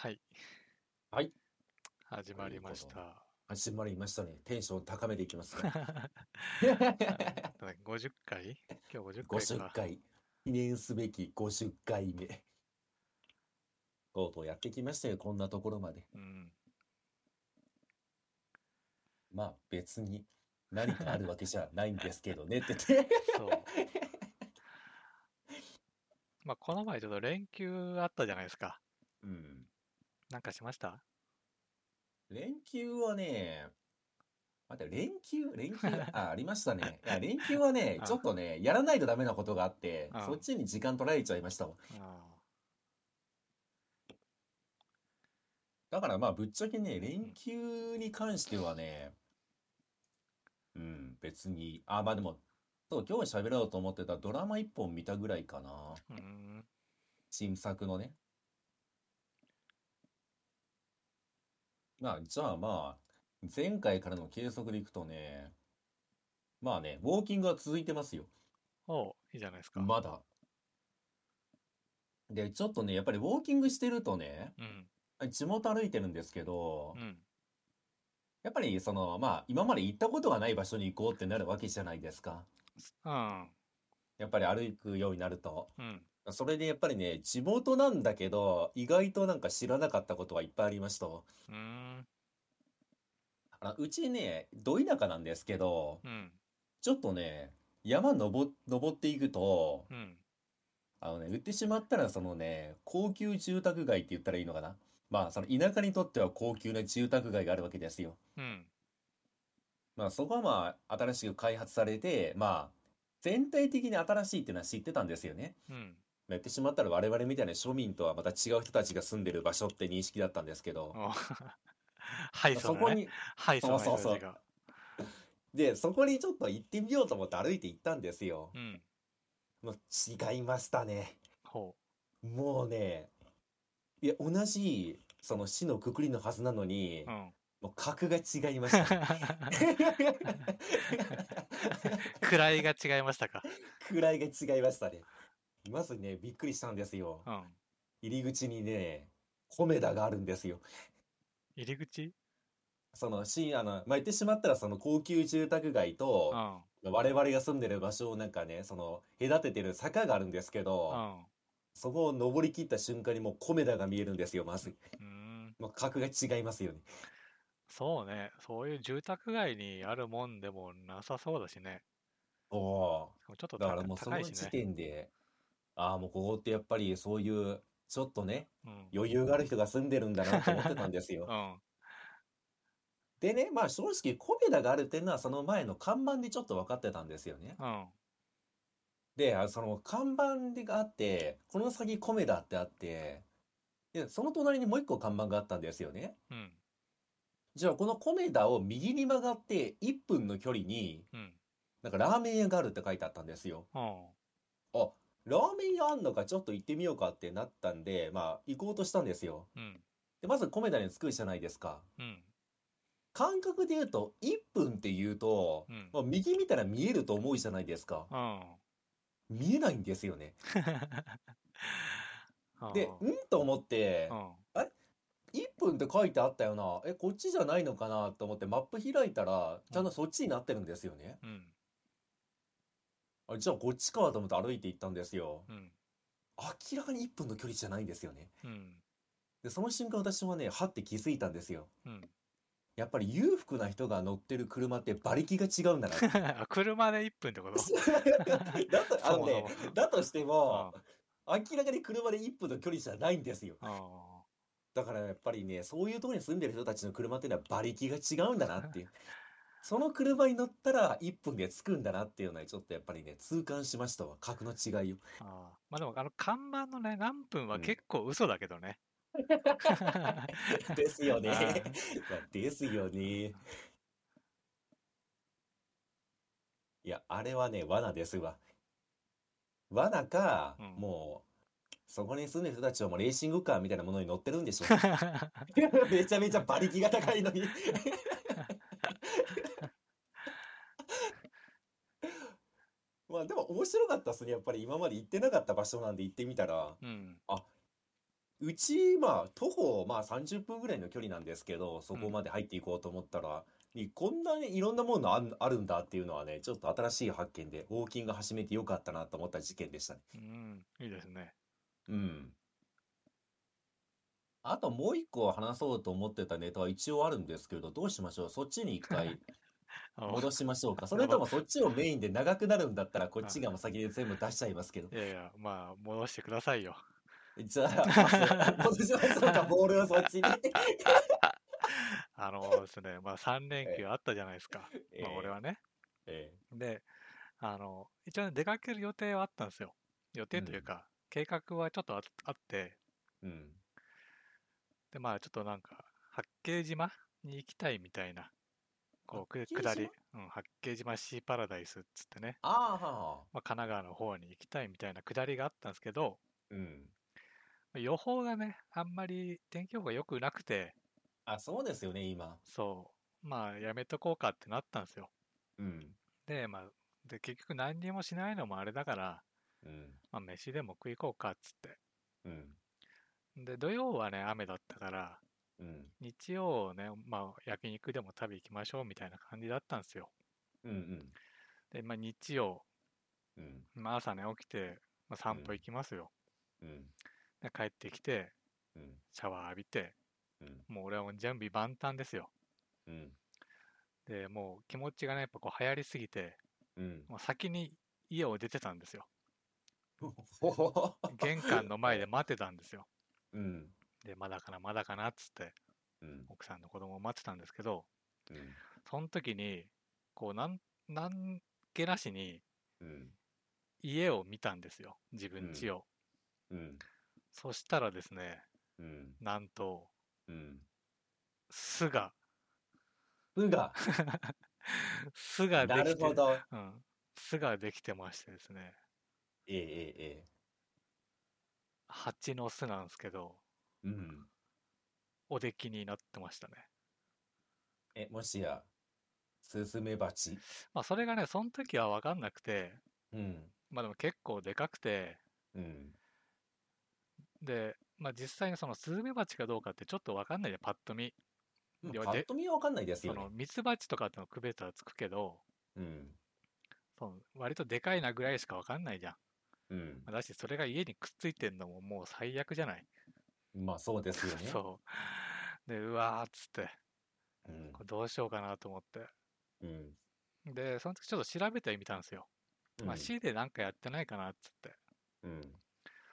はい。はい。始まりました。始まりましたね。テンション高めていきます か。50回今日50回50か。回。記念すべき50回目。とうとうやってきましたよ、こんなところまで。うん。まあ別に何かあるわけじゃないんですけどねって言って。そう。まあ、この前ちょっと連休あったじゃないですか。うん。なんかしました？連休はね、待って、連休？連休？あ、ありましたね。いや、連休はね あ、ちょっとね、やらないとダメなことがあってあ、そっちに時間取られちゃいましたわ。あだからまあぶっちゃけね、連休に関してはね、うん、別に、あ、まあでも、そう、今日喋ろうと思ってたドラマ一本見たぐらいかな。新作のね。あ、じゃあまあ、前回からの計測でいくとね、まあね、ウォーキングは続いてますよ。おういいじゃないですか。まだ。で、ちょっとね、やっぱりウォーキングしてるとね、うん。地元歩いてるんですけど、うん。やっぱりその、まあ、今まで行ったことがない場所に行こうってなるわけじゃないですか。うん。やっぱり歩くようになると。うん。それでやっぱりね、地元なんだけど、意外となんか知らなかったことはいっぱいありました。うーん。あうちね、ど田舎なんですけど、うん。ちょっとね、山登、登っていくと、うん。あのね、売ってしまったらそのね、高級住宅街って言ったらいいのかな。まあ、その田舎にとっては高級な住宅街があるわけですよ。うん。まあそこはまあ新しく開発されて、まあ全体的に新しいっていうのは知ってたんですよね。うん。やってしまったら我々みたいな庶民とはまた違う人たちが住んでる場所って認識だったんですけど、おはい、まあそね。そうこに、はい、そのそうそうそう人たちが。で、そこにちょっと行ってみようと思って歩いて行ったんですよ。うん。もう違いましたね。ほもうね、いや、同じその市のくくりのはずなのにう。う、ん。もう格が違いましたね。位が違いましたか。位が違いましたね。まずね、びっくりしたんですよ。うん。入り口にね、コメダがあるんですよ。入り口？その、し、あの、まあ、言ってしまったら、その高級住宅街うと、ん。我々が住んでる場所をなんかね、その、隔ててる坂があるんですけうど、ん。そこを登り切った瞬間にもうコメダが見えるんですよ、まず。うーん。もう格が違いますよね。そうね。そういう住宅街にあるもんでもなさそうだしね。おおー。だしかもちょっと高からもうその時高いしね。点で、ああ、もうここってやっぱりそういう、ちょっとね、うん。余裕がある人が住んでるんだなと思ってたんですよう。ん。でね、まあ正直コメダがあるっていうのはその前の看板でちょっと分かってたんですよね。うん。で、あその看板があって、この先コメダってあって、で、その隣にもう一個看板があったんですよね。うん。じゃあこのコメダを右に曲がって1分の距離に、うん。なんかラーメン屋があるって書いてあったんですよ。うん。あ、ラーメン屋あんのかちょっと行ってみようかってなったんで、まあ行こうとしたんですよ。うん。で、まずコメダに着くじゃないですか。うん。感覚で言うと1分って言うと、うん。まあ、右見たら見えると思うじゃないですか。うん。見えないんですよね。うんで、んと思ってう、ん。1分って書いてあったよな。え、こっちじゃないのかなと思ってマップ開いたら、ちゃんとそっちになってるんですよね。うん。あ、じゃあこっちかと思って歩いて行ったんですよ。うん。明らかに1分の距離じゃないんですよね。うん。で、その瞬間私はね、はって気づいたんですよ。うん。やっぱり裕福な人が乗ってる車って馬力が違うんだなって。あ 車で1分ってこと？だと、あのねだとしても、うん明らかに車で1分の距離じゃないんですよ。あだからやっぱりね、そういうところに住んでる人たちの車っていうのは馬力が違うんだなっていう。その車に乗ったら1分で着くんだなっていうのはちょっとやっぱりね、痛感しましたわ。格の違いを。あまあでもあの看板のね何分はうん結構嘘だけどね。ですよね。あまあですよね。いや、あれはね、罠ですわ。罠か、うんもう、そこに住んでる人たちはもうレーシングカーみたいなものに乗ってるんでしょ。めちゃめちゃ馬力が高いのに。まあでも面白かったですね。やっぱり今まで行ってなかった場所なんで行ってみたら、うん。うち、まあ、徒歩、まあ30分ぐらいの距離なんですけど、そこまで入っていこうと思ったら、にこんなにいろんなものあんあるんだっていうのはね、ちょっと新しい発見で、ウォーキング始めてよかったなと思った事件でしたね。うん、いいですね。うん。あともう一個話そうと思ってたネタは一応あるんですけど、どうしましょう？そっちに一回 戻しましょうか。それともそっちをメインで長くなるんだったら、こっちがもう先に全部出しちゃいますけどい。やいや、まあ、戻してくださいよ。じゃあ、戻しましょうか、ボールをそっちに。あのですね、まあ3連休あったじゃないですか。えまあ俺はね。えで、あの、一応ね出かける予定はあったんですよ。予定というか、計画はちょっとああって、えうん。で、まあちょっとなんか、八景島に行きたいみたいな、こう、下り島、うん、八景島シーパラダイスっつってね、ああ、はあ。まあ、神奈川の方に行きたいみたいな下りがあったんですけど、うん。予報がね、あんまり天気予報が良くなくて、あ、そうですよね、今。そう、まあやめとこうかってなったんですよ。うん。で、まあ、で、結局何にもしないのもあれだから、うん。まあ飯でも食い行こうかっつって。うん。で、土曜はね、雨だったから、うん。日曜ね、まあ焼肉でも食べ行きましょうみたいな感じだったんですよ。うん。うん。で、まあ日曜、うん。まあ朝ね、起きて、まあ、散歩行きますよ。うん。で、帰ってきて、うん。シャワー浴びて、うん。もう俺はもう準備万端ですよ。うん。で、もう気持ちがね、やっぱこう流行りすぎて、うん。もう先に家を出てたんですよ。玄関の前で待ってたんですよ。うん。で、まだかな、まだかなっつって、うん。奥さんの子供を待ってたんですけど、うん。その時に、こう、なん、なん気なしにうん。家を見たんですよ。自分家を。うん。そしたらですね、うん。なんと、うん。巣が、うが、巣がでなきて。うん、巣ができてましてですね、えええええ蜂の巣なんですけど、え。うん。おできになってましたね。え、もしや、スズメバチ？まあ、それがね、その時は分かんなくて、うん。まあでも結構でかくて、うん。で、まあ実際にそのスズメバチかどうかってちょっと分かんないで、パッと見。パいやでッと見はわかんないですそよねの。ミツバチとかっての区別はつくけど、うん。その割とでかいなぐらいしか分かんないじゃん。うん。だし、それが家にくっついてんのももう最悪じゃない？まあそうですよね。そう。で、うわーっつって、うんこれどうしようかなと思って。うん。で、その時ちょっと調べてみたんですよ。まあ、うん市でなんかやってないかなっつって。うん。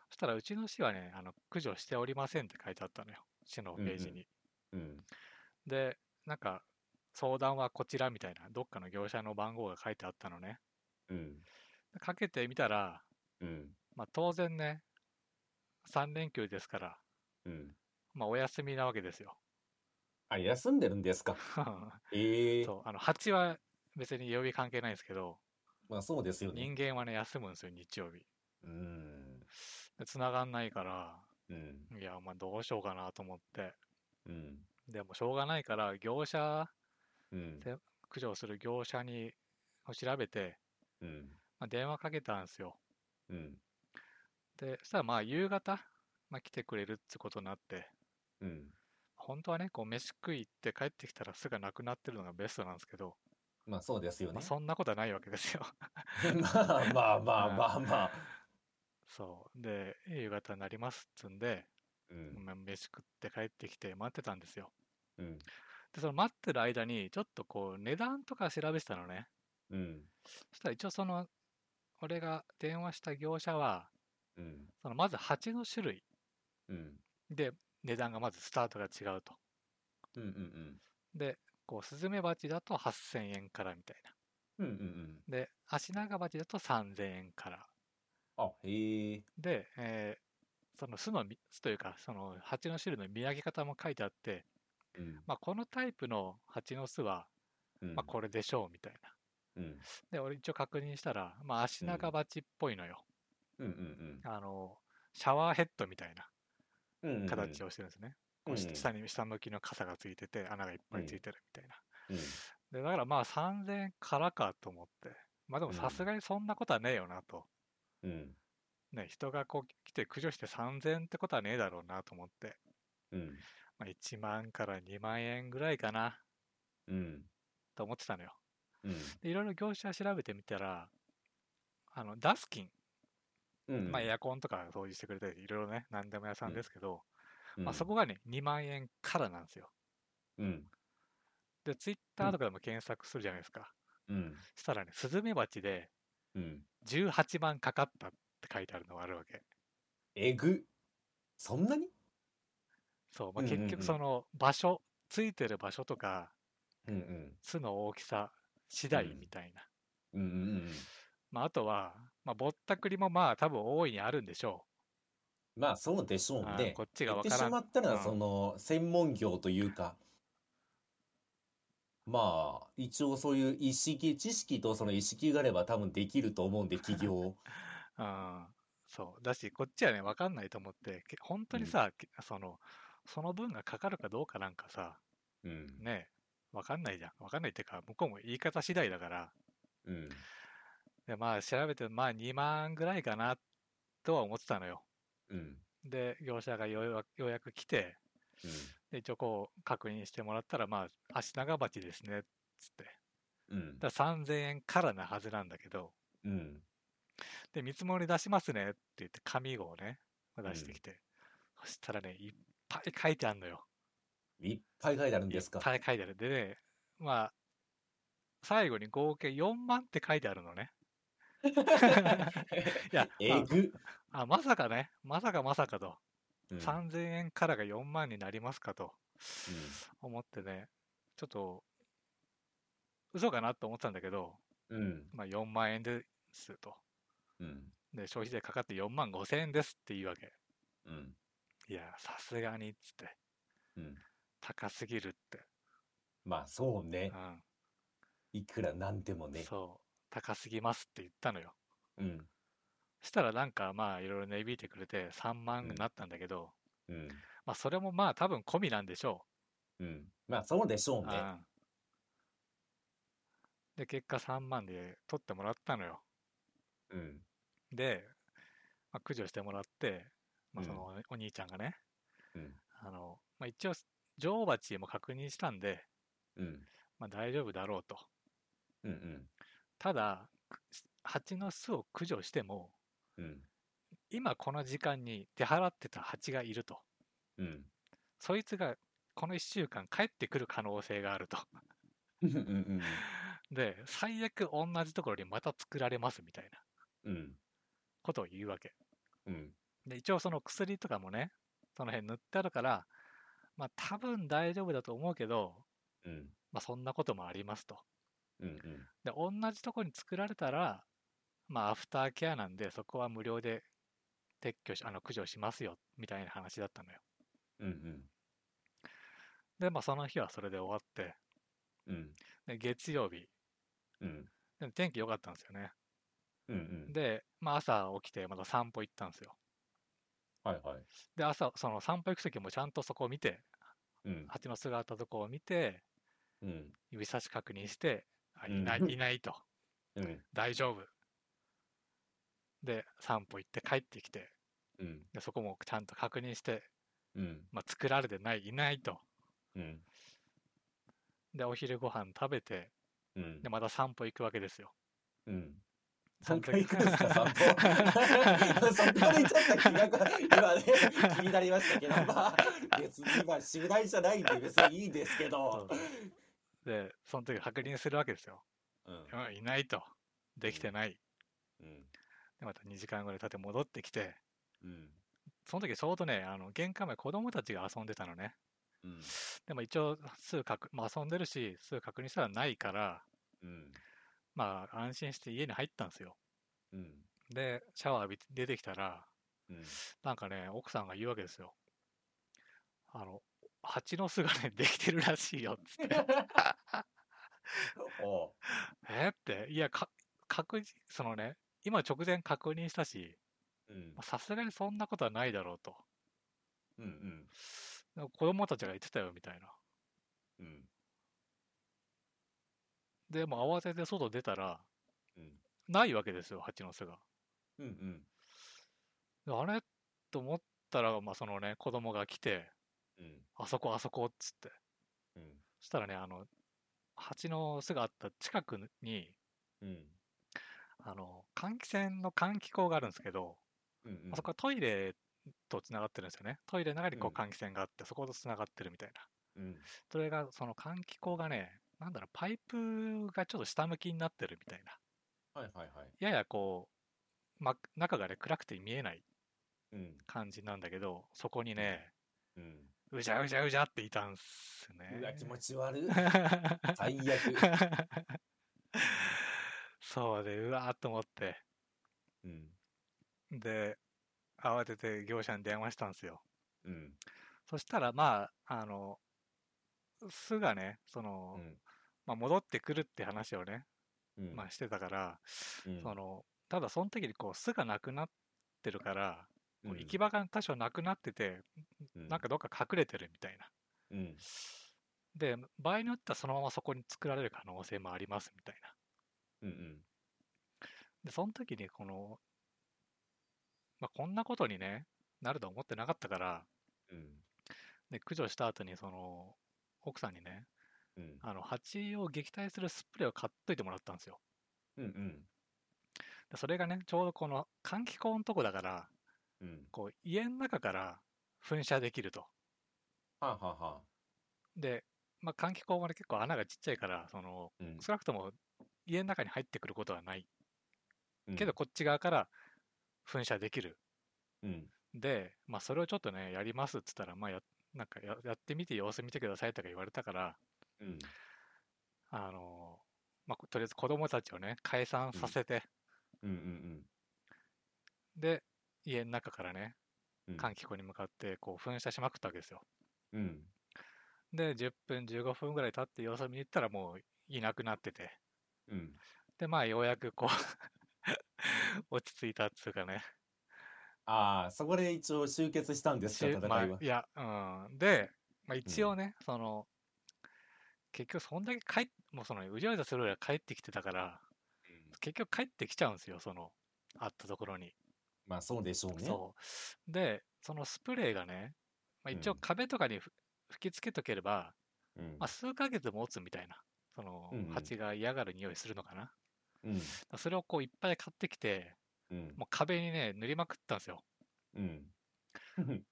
そしたらうちの市はね、あの駆除しておりませんって書いてあったのよ。市のページに。うん。で、なんか、相談はこちらみたいな、どっかの業者の番号が書いてあったのね。うん。かけてみたら、うん。まあ当然ね、3連休ですから、うん。まあお休みなわけですよ。あ、休んでるんですか？ええそう、あの、蜂は別に曜日関係ないんですけど、まあそうですよね。人間はね、休むんですよ、日曜日。うん。で、繋がんないから、うん。いや、まあどうしようかなと思って。うん。でもしょうがないから、業者、うん。で駆除する業者に、を調べて、うん。まあ、電話かけたんですよ。うん。で、そしたらまあ夕方、まあ、来てくれるってことになって、うん。本当はね、こう飯食い行って帰ってきたらすぐなくなってるのがベストなんですけど、まあそうですよまあ、ね。そんなことはないわけですよ。まあまあまあまあ まあ。そう。で、夕方になりますっつんで、うん。まあ飯食って帰ってきて待ってたんですよ。うん。で、その待ってる間に、ちょっとこう値段とか調べてたのね。うん。そしたら一応その、俺が電話した業者は、うん。そのまず蜂の種類うん。で値段がまずスタートが違うと。うん。うん。で、こうスズメバチだと8000円からみたいな。うん。うん。うん。で、アシナガバチだと3000円から。あ、へえ。で、えーその巣のみ、巣というか、その蜂の種類の見分け方も書いてあって、うん。まあ、このタイプの蜂の巣は、うんまあ、これでしょうみたいな。うん。で、俺一応確認したら、まあ、アシナガバチっぽいのよ。うん。うん。あの、シャワーヘッドみたいなうん。うん。形をしてるんですね。こううん下に下向きの傘がついてて、穴がいっぱいついてるみたいな。うん。で、だからまあ3000円からかと思って。まあでもさすがにそんなことはねえよなと。うん。ね、人がこう来て駆除して3000ってことはねえだろうなと思って、うん。まあ、1万から2万円ぐらいかなうん。と思ってたのよ。うん。でいろいろ業者調べてみたら、あのダスキン、うん。まあ、エアコンとか掃除してくれたり、いろいろね、何でも屋さんですけど、うんまあ、そこがね、2万円からなんですよ。うん。で、ツイッターとかでも検索するじゃないですか。うん。したらね、スズメバチでうん。18万かかったって書いてあるのがあるわけ。えぐ。そんなに？そう、まあ、結局その場所、ついてる場所とか、うんうん。巣の大きさ次第うんみたいな。うんうんうん。まあ、あとは、まあ、ぼったくりもまあ多分大いにあるんでしょまあそうでしょうね。こっちが言ってしわからん。まったら、うんその、専門業というか、まあ、一応そういう意識、知識とその意識があれば多分できると思うんで、起業。うん、そう。だし、こっちはね、わかんないと思って、け本当にさ、けその、その分がかかるかどうかなんかさ、うん。ね、わかんないじゃん。わかんないっていうか、向こうも言い方次第だから、うん。で、まあ調べて、まあ2万ぐらいかな、とは思ってたのよ。うん。で、業者がようやくようやく来て、で一応こう確認してもらったら、まあ、足長鉢ですね、つって。うん。だから3000円からなはずなんだけど、うん。で、見積もり出しますねって言って紙をね、出してきて、そしたらね、いっぱい書いてあるのよ。いっぱい書いてあるんですか？いっ。ぱい書いてある。でね、まあ、最後に合計4万って書いてあるのね。いや、えぐ。ああまさかね、まさかまさかと、うん。3000円からが4万になりますかと思ってね、ちょっと、嘘かなと思ってたんだけど、うん。うん。まあ4万円ですと。うん。で、消費税かかって4万5千円ですっていうわけ。うん。いや、さすがにっつって、うん。高すぎるって。まあそうね。ういくらなんでもん、ね。そう、高すぎますって言ったのよ。うん。したらなんかまあいろいろ値引いてくれて3万になったんだけど、うん。まあそれもまあ多分込みなんでしょうん。まあそうでしょうう。ね。うんで、結果3万で取ってもらったのよ。うん。で、まあ、駆除してもらって、まあ、うんそのおお兄ちゃんがね、うん。あの、まあ、一応、女王蜂も確認したんで、うん。まあ、大丈夫だろうと。うん。うん。ただ、く蜂の巣を駆除しても、うん。今この時間に出払ってた蜂がいると。うん。そいつがこの1週間帰ってくる可能性があると。で、最悪同じところにまた作られますみたいなうん。ことを言うわけ。うん。で、一応その薬とかもね、その辺塗ってあるから、まあ多分大丈夫だと思うけど、うん。まあそんなこともありますと。うん。で、同じとこに作られたら、まあアフターケアなんで、そこは無料で撤去し、あの駆除しますよ、みたいな話だったのよ。うん。で、まあその日はそれで終わって、うん。で月曜日、うん。で天気良かったんですよね。うん。で、まあ朝起きてまた散歩行ったんですよ。はいはい。で、朝、その散歩行く時もちゃんとそこを見て、うん。蜂の姿とこを見て、うん。指差し確認して、あいうんない、いないと。うん。大丈夫。で、散歩行って帰ってきて、うん。でそこもちゃんと確認して、うん。まあ、作られてない、いないと。うん。で、お昼ご飯食べて、うんで、。また散歩行くわけですよ。うん。その時何回行くんですか、散歩？そこでちょっと気が、今ね、気になりましたけど、まあ、別に今、宿題じゃないんで別にいいんですけど。で、その時確認するわけですよ。うん。うんいないと。できてない。うん。で、また2時間ぐらい経って戻ってきて、うん。その時ちょうどね、あの玄関前子供たちが遊んでたのね。うん。でも一応、すぐ確、まあ、遊んでるし、すぐ確認したらないから、うん。まあ、安心して家に入ったんですよ。うん。で、シャワー浴びて出てきたら、うん。なんかね、奥さんが言うわけですよ。あの、蜂の巣がね、できてるらしいよ、つって。おうえって、いや、か、確実、そのね、今直前確認したし、さすがにそんなことはないだろうと。うんうん子供たちが言ってたよ、みたいな。うんで、もう慌てて外出たら、うんないわけですよ、蜂の巣が。うんうんあれ？と思ったら、まあ、そのね、子供が来て、うん。あそこあそこっつって。うん。そしたらね、あの、蜂の巣があった近くに、うん。あの、換気扇の換気口があるんですけど、うんうんあそこはトイレとつながってるんですよね。トイレの中にこううん換気扇があって、そことつながってるみたいな。うん。それが、その換気口がね、なんだろう、パイプがちょっと下向きになってるみたいな。はいはいはい。ややこう、ま、中がね、暗くて見えないうん。感じなんだけど、そこにね、うん。うじゃうじゃうじゃっていたんすね。うわ、気持ち悪い。最悪。そうで、うわーっと思って。うん。で、慌てて業者に電話したんですよ。うん。そしたら、まあ、あの、巣がね、その、うん。まあ、戻ってくるって話をね、うん。まあ、してたから、うんその、ただその時にこう巣がなくなってるから、こううん行き場が多少なくなってて、うんなんかどっか隠れてるみたいな。うん。で、場合によってはそのままそこに作られる可能性もありますみたいな。うんうん。で、その時にこの、まあ、こんなことにね、なると思ってなかったから、うん。で、駆除した後にその、奥さんにね、うん。あの、蜂を撃退するスプレーを買っといてもらったんですよ。うんうん。でそれがね、ちょうどこの換気口のとこだから、うん。こう、家の中から噴射できると。はあ、はあはあ、で、まあ、換気口もね、結構穴がちっちゃいから、その、うん。少なくとも家の中に入ってくることはない。うんけど、、こっち側から噴射できる。うん。で、まあ、それをちょっとね、やりますっつったら、まあ、や、なんかや、やってみて様子見てくださいとか言われたから、うん。あの、まあ、とりあえず子供たちをね、解散させて、うんうんで、家の中からね、うん。換気口に向かって、こう、噴射しまくったわけですよ。うん。で、10分、15分ぐらい経って様子見に行ったら、もういなくなってて、うん。で、まあ、ようやくこう、落ち着いたっつうかね。ああ、そこで一応集結したんですか、戦いは。いや、うん。で、まあ、一応ね、その、結局そんだけ帰っ、もうその、うじゃうじゃするぐらい帰ってきてたから、結局帰ってきちゃうんですよ、その、あったところに。まあそうでしょうね。そう。で、そのスプレーがね、まあ、一応うん壁とかにふ吹きつけとければ、うんまあ、数ヶ月持つみたいな、そのうんうん、蜂が嫌がる匂いするのかな？うん。らそれをこういっぱい買ってきて、うん。もう壁にね、塗りまくったんですよ。うん。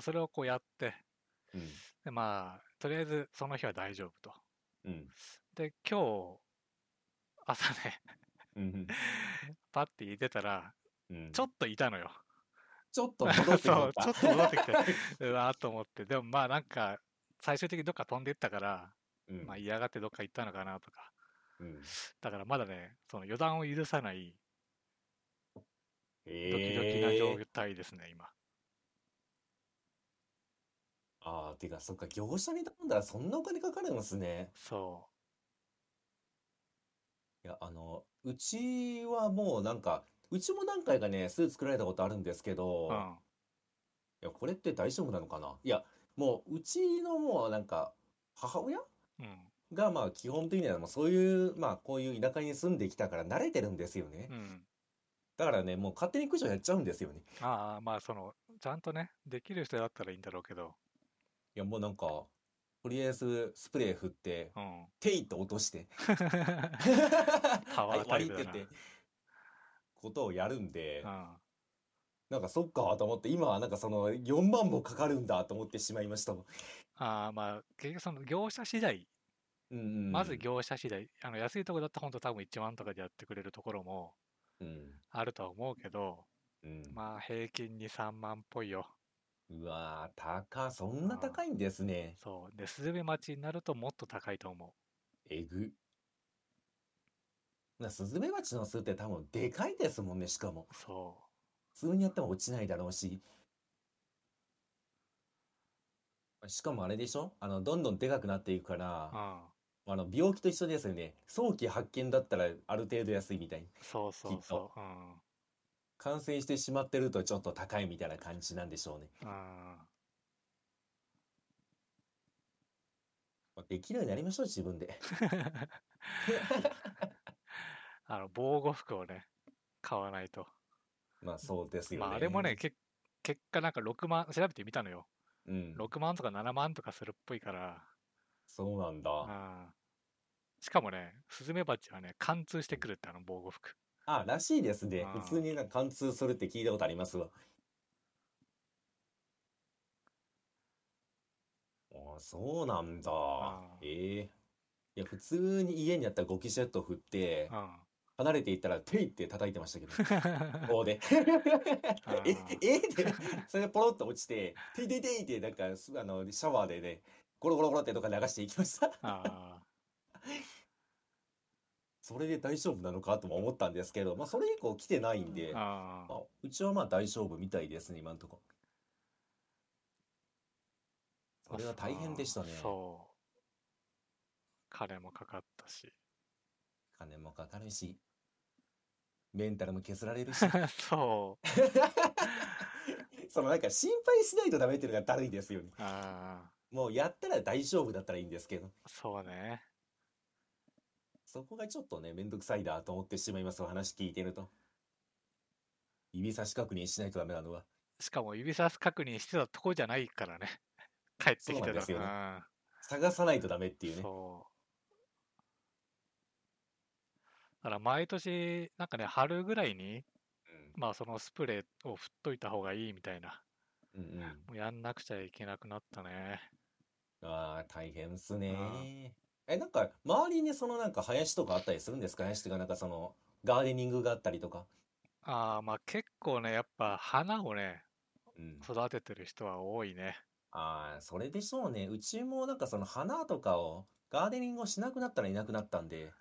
それをこうやって、うん。で、まあ、とりあえずその日は大丈夫と。うん。で、今日、朝ね、うん。パッて入れてたら、うん。ちょっといたのよ。ちょっと戻って そう、きたちょっと戻ってきて、うわーと思って。でもまあなんか、最終的にどっか飛んでいったから、うんまあ嫌がってどっか行ったのかなとか。うん。だからまだね、その予断を許さないドえキドキな状態ですね、今。ああ、てか、そっか、業者に頼んだらそんなお金かかるんですね。そいや、あの、うちはもうなんか、うちも何回かね、巣作られたことあるんですけう。ど、うん。いや、これって大丈夫なのかないや、もう、うちのもうなんか、母親うん。がまあ基本的にはもうそういう、まあこういう田舎に住んできたから慣れてるんですよねう。ん。だからね、もう勝手に駆除やっちゃうんですよね。ああ、まあその、ちゃんとね、できる人だったらいいんだろうけど。いや、もうなんか、とりあえずスプレー振って、うん。テイと落として、パワーはい、終わタイプだな。りってて、ことをやるんで、うん。なんかそっかと思って、今はなんかその4万もかかるんだと思ってしまいました。ああ、まあ、結局その業者次第、うんうん。まず業者次第、あの安いとこだったら本当多分1万とかでやってくれるところもうん。あるとは思うけど、うん。まあ平均に3万っぽいよ。うわー、高、そんな高いんですね。そう。で、スズメバチになるともっと高いと思えぐ。な、スズメバチの巣って多分でかいですもんね、しかも。う。そ普通にやっても落ちないだろうし。しかもあれでしょ？あの、どんどんでかくなっていくからう。う、ん。あの、病気と一緒ですよね。早期発見だったらある程度安いみたいに。そうそうそう。うん。感染してしまってるとちょっと高いみたいな感じなんでしょうね。うん。まあできるようになりましょう、自分で。あの、防護服をね、買わないと。まあそうですよね。まああれもね、け結果なんか6万、調べてみたのよ。うん。6万とか7万とかするっぽいから、そうなんだ。うんしかもね、スズメバチはね、貫通してくるってあの防護服。あ、らしいですね。普通になんか貫通するって聞いたことありますわ。あ、そうなんだええいや、普通に家にあったゴキシェット振って、うん。離れていったら、ペイって叩いてましたけど。棒で。え、ーえって、それでポロッと落ちて、ていていていって、なんか、すあの、シャワーでね、ゴロゴロゴロってとか流していきました。あ それで大丈夫なのかとも思ったんですけど、まあ、それ以降来てないんでまあ、うちはまあ大丈夫みたいですね、今んとこ。それは大変でしたね。そう。金もかかったし。金もかかるし、メンタルも削られるし。そう。そのなんか心配しないとダメっていうのがだるいですよね。あもうやったら大丈夫だったらいいんですけど、あ、そうね。そこがちょっとね、めんどくさいなと思ってしまいます、お話聞いてると。指差し確認しないとダメなのは。しかも指差し確認してたとこじゃないからね。帰ってきてたそうなんですよねうん探さないとダメっていうね。そう。だから毎年、なんかね、春ぐらいに、まあそのスプレーを振っといた方がいいみたいな。うん。うんうん。もうやんなくちゃいけなくなったね。ああ、大変っすね。え、なんか、周りにそのなんか林とかあったりするんですか？林とかなんかその、ガーデニングがあったりとか。ああ、まあ結構ね、やっぱ花をね、うん。育ててる人は多いね。ああ、それでしょうね。うちもなんかその花とかを、ガーデニングをしなくなったらいなくなったんで、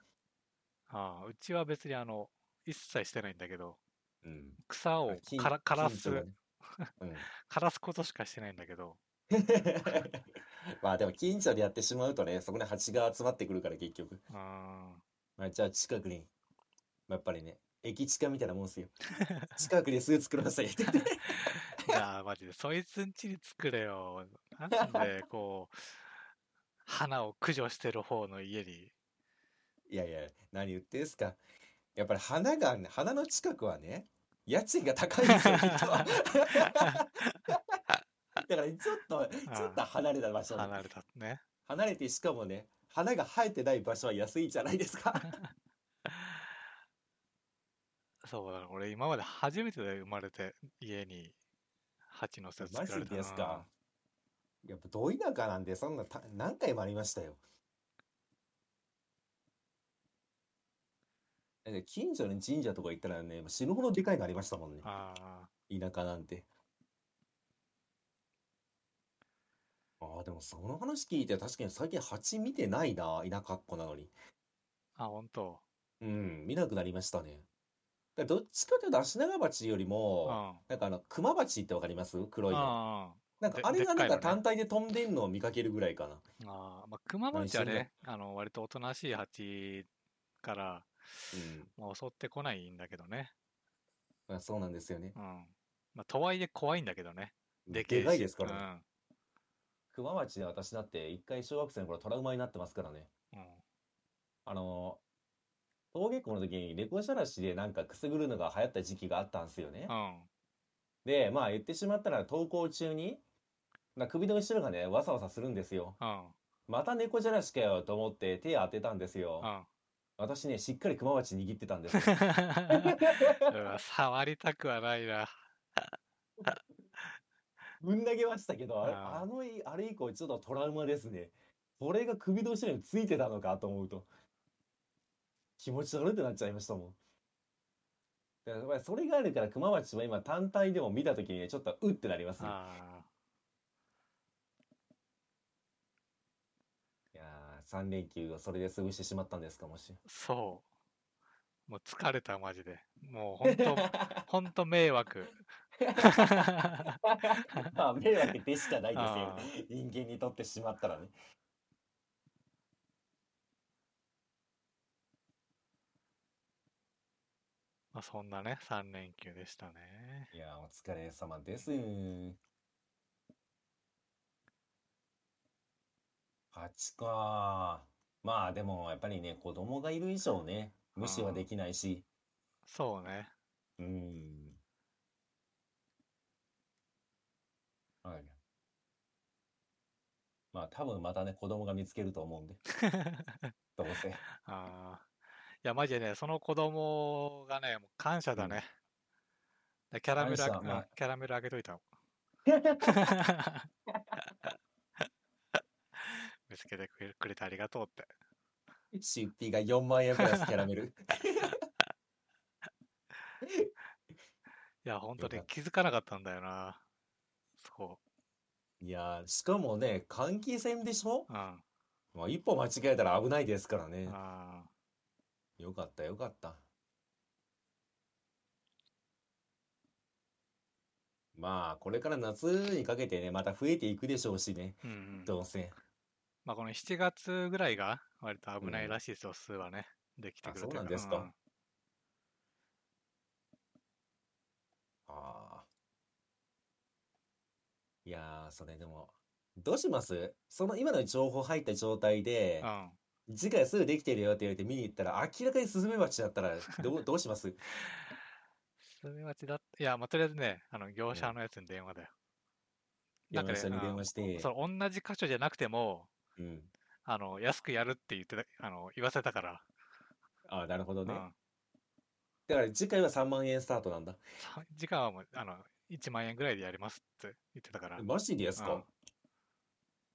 ああ、うちは別にあの、一切してないんだけど、うん。草を近から枯らす。枯らすことしかしてないんだけど、まあでも近所でやってしまうとね、そこに蜂が集まってくるから結局。あまあじゃあ近くに、まあやっぱりね、駅近みたいなもんすよ。近くに巣作らなさいって いやー、マジで、そいつんちに作れよ。なんで、こう、花を駆除してる方の家に。いやいや、何言ってんすか。やっぱり花が、花の近くはね、家賃が高いんですよ、きっと。だからちょっと、ちょっと離れた場所に離れたね。離れてしかもね、花が生えてない場所は安いじゃないですか。そうだ、俺今まで初めてで生まれて、家に蜂の巣マ作られたジですか。やっぱど田舎なんで、そんなた何回もありましたよ。え近所の神社とか行ったらね、死ぬほどでかいのありましたもんね。ああ田舎なんて。ああ、でもその話聞いて確かに最近蜂見てないな、田舎っ子なのに。ー、あ、本当。うん、見なくなりましたね。だからどっちかというと、アシナガバチよりうん。も、あなんかあの、クマバチってわかります？黒いの。あでなんかあれがなんか単体で飛んでんのを見かけるぐらいかな。ああ、まあ、クマバチは何してんね、あの、割とおとなしい蜂から、うん。まあ、襲ってこないんだけどね。まあ、そうなんですよね。うん。まあ、とはいえ怖いんだけどね。でけえし。でかいですからね。うん。クマバチで私だって一回小学生の頃トラウマになってますからね。うん。あの、登下校の時に猫じゃらしでなんかくすぐるのが流行った時期があったんですよね。うん。で、まあ言ってしまったら登校中に、な首の後ろがね、わさわさするんですよ。うん。また猫じゃらしかよと思って手当てたんですよ。うん。私ね、しっかりクマバチ握ってたんですよ。うわ触りたくはないな。ぶん投げましたけど、あれ、あのい、あれ以降ちょっとトラウマですね。これが首の後ろについてたのかと思うと、気持ち悪ってなっちゃいましたもん。だからやっぱりそれがあるから、クマバチは今単体でも見たときにね、ちょっとうってなりますね。あいやー、3連休をそれで過ごしてしまったんですか、もし。あ、そう。もう疲れた、マジで。もう本当、本当迷惑。まあ、迷惑でしかないですよあ。人間にとってしまったらね。まあ、そんなね、3連休でしたね。いやー、お疲れ様です。8か。まあでもやっぱりね、子供がいる以上ね、無視はできないし。そうね。うん。はい。まあ多分またね、子供が見つけると思うんで。どうせ。ああ。いや、マジでね、その子供がね、もう感謝だね。キャラメルあ、まあキャラメルあげといた。見つけてくれくれてありがとうって。出費が4万円プラスキャラメル。いや、本当に気づかなかったんだよな。そいやー、しかもね、換気扇でしょ？う。うん。まあ一歩間違えたら危ないですからね。あよかった、よかった。まあ、これから夏にかけてね、また増えていくでしょうしね、ーうんうん。どうせ。まあ、この7月ぐらいが割と危なうんいらしいですよ、巣はね。できてくるというあそうなんですかうんああ。いやー、それでも、どうします？その今の情報入った状態で、うん。次回すぐできてるよって言われて見に行ったら、明らかにスズメバチだったら、どう、どうします？スズメバチだっいや、まあ、とりあえずね、あの、業者のやつに電話だよ。なんかね業者に電話して、その同じ箇所じゃなくても、うん。あの、安くやるって言ってた、あの、言わせたから。ああ、なるほどね。うん。だから次回は3万円スタートなんだ。さ時間はもう、あの、1万円ぐらいでやりますって言ってたから。マジですうんか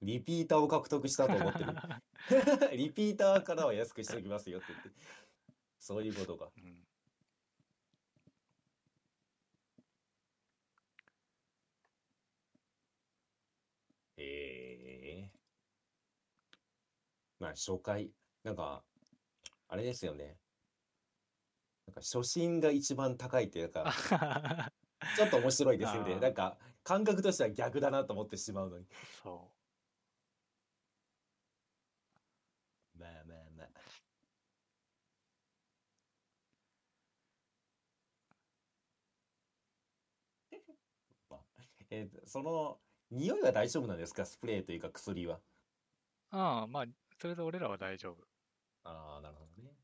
リピーターを獲得したと思ってる？リピーターからは安くしておきますよって言って。そういうことか。うんへえ。まあ、初回、なんか、あれですよね。なんか、初心が一番高いっていうか、ちょっと面白いですよね。あーなんか、感覚としては逆だなと思ってしまうのに。そまあまあまあ。まあえーその、匂いは大丈夫なんですか？スプレーというか薬は。う。ああ、まあ、それで俺らは大丈夫。ああ、なるほどね。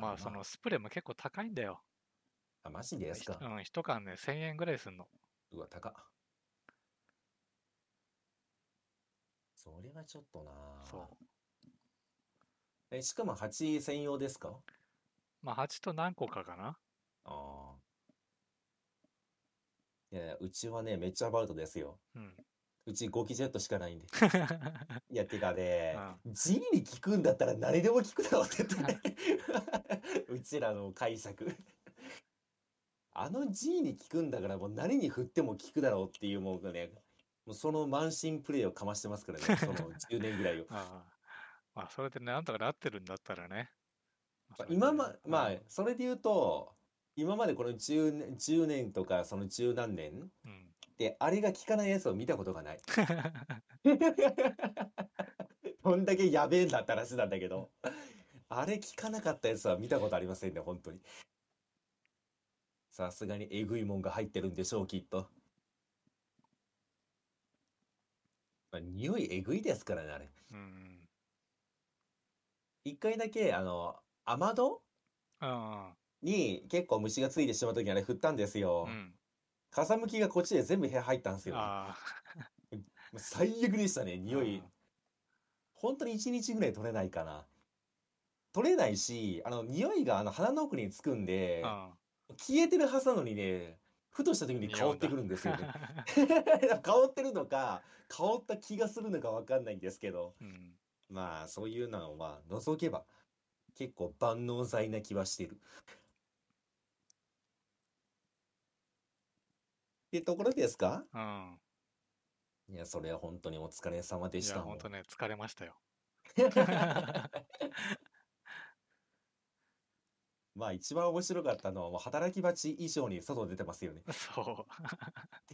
まあ、そのスプレーも結構高いんだよ。あ、マジですか。うん、一缶ね、1000円ぐらいすんの。うわ、高っ。それはちょっとなそう。え、しかも蜂専用ですか？まあ、蜂と何個かかな。ああ。いやいや、うちはね、めっちゃアバウトですよ。うん。うち5機ジェットしかないんで。いや、てかね、う G に効くんだったら何でも効くだろうって言って。うちらの解釈。あの G に効くんだからもう何に振っても効くだろうっていうもうね、もうその慢心プレーをかましてますからね、その10年ぐらいを。ああ。まあ、それでなんとかなってるんだったらね。まあ今ま、まあうん、それで言うと、今までこの10年、10年とかその十何年うん。で、あれが効かないやつを見たことがない。どんだけやべえんだった話なんだけど、あれ聞かなかったやつは見たことありませんね、本当に。さすがにえぐいもんが入ってるんでしょう、きっと。まあ、匂いえぐいですからね、あれ。うん。一回だけ、あの、雨戸うん。に結構虫がついてしまう時にあれ振ったんですよ。うん。風向きがこっちで全部部屋入ったんですよ最悪でしたね、あ。匂い。本当に1日ぐらい取れないかな。取れないし、あの、匂いがあの鼻の奥につくんでう、ん。消えてるはずなのにね、ふとした時に香ってくるんですよね。香ってるのか、香った気がするのかわかんないんですけど、うん。まあ、そういうのは除けば、結構万能剤な気はしてる。ってところですか？うん。いや、それは本当にお疲れ様でいや、したもん。ほんとね、疲れましたよ。まあ一番面白かったのはもう働き蜂以上に外出てますよね。そう。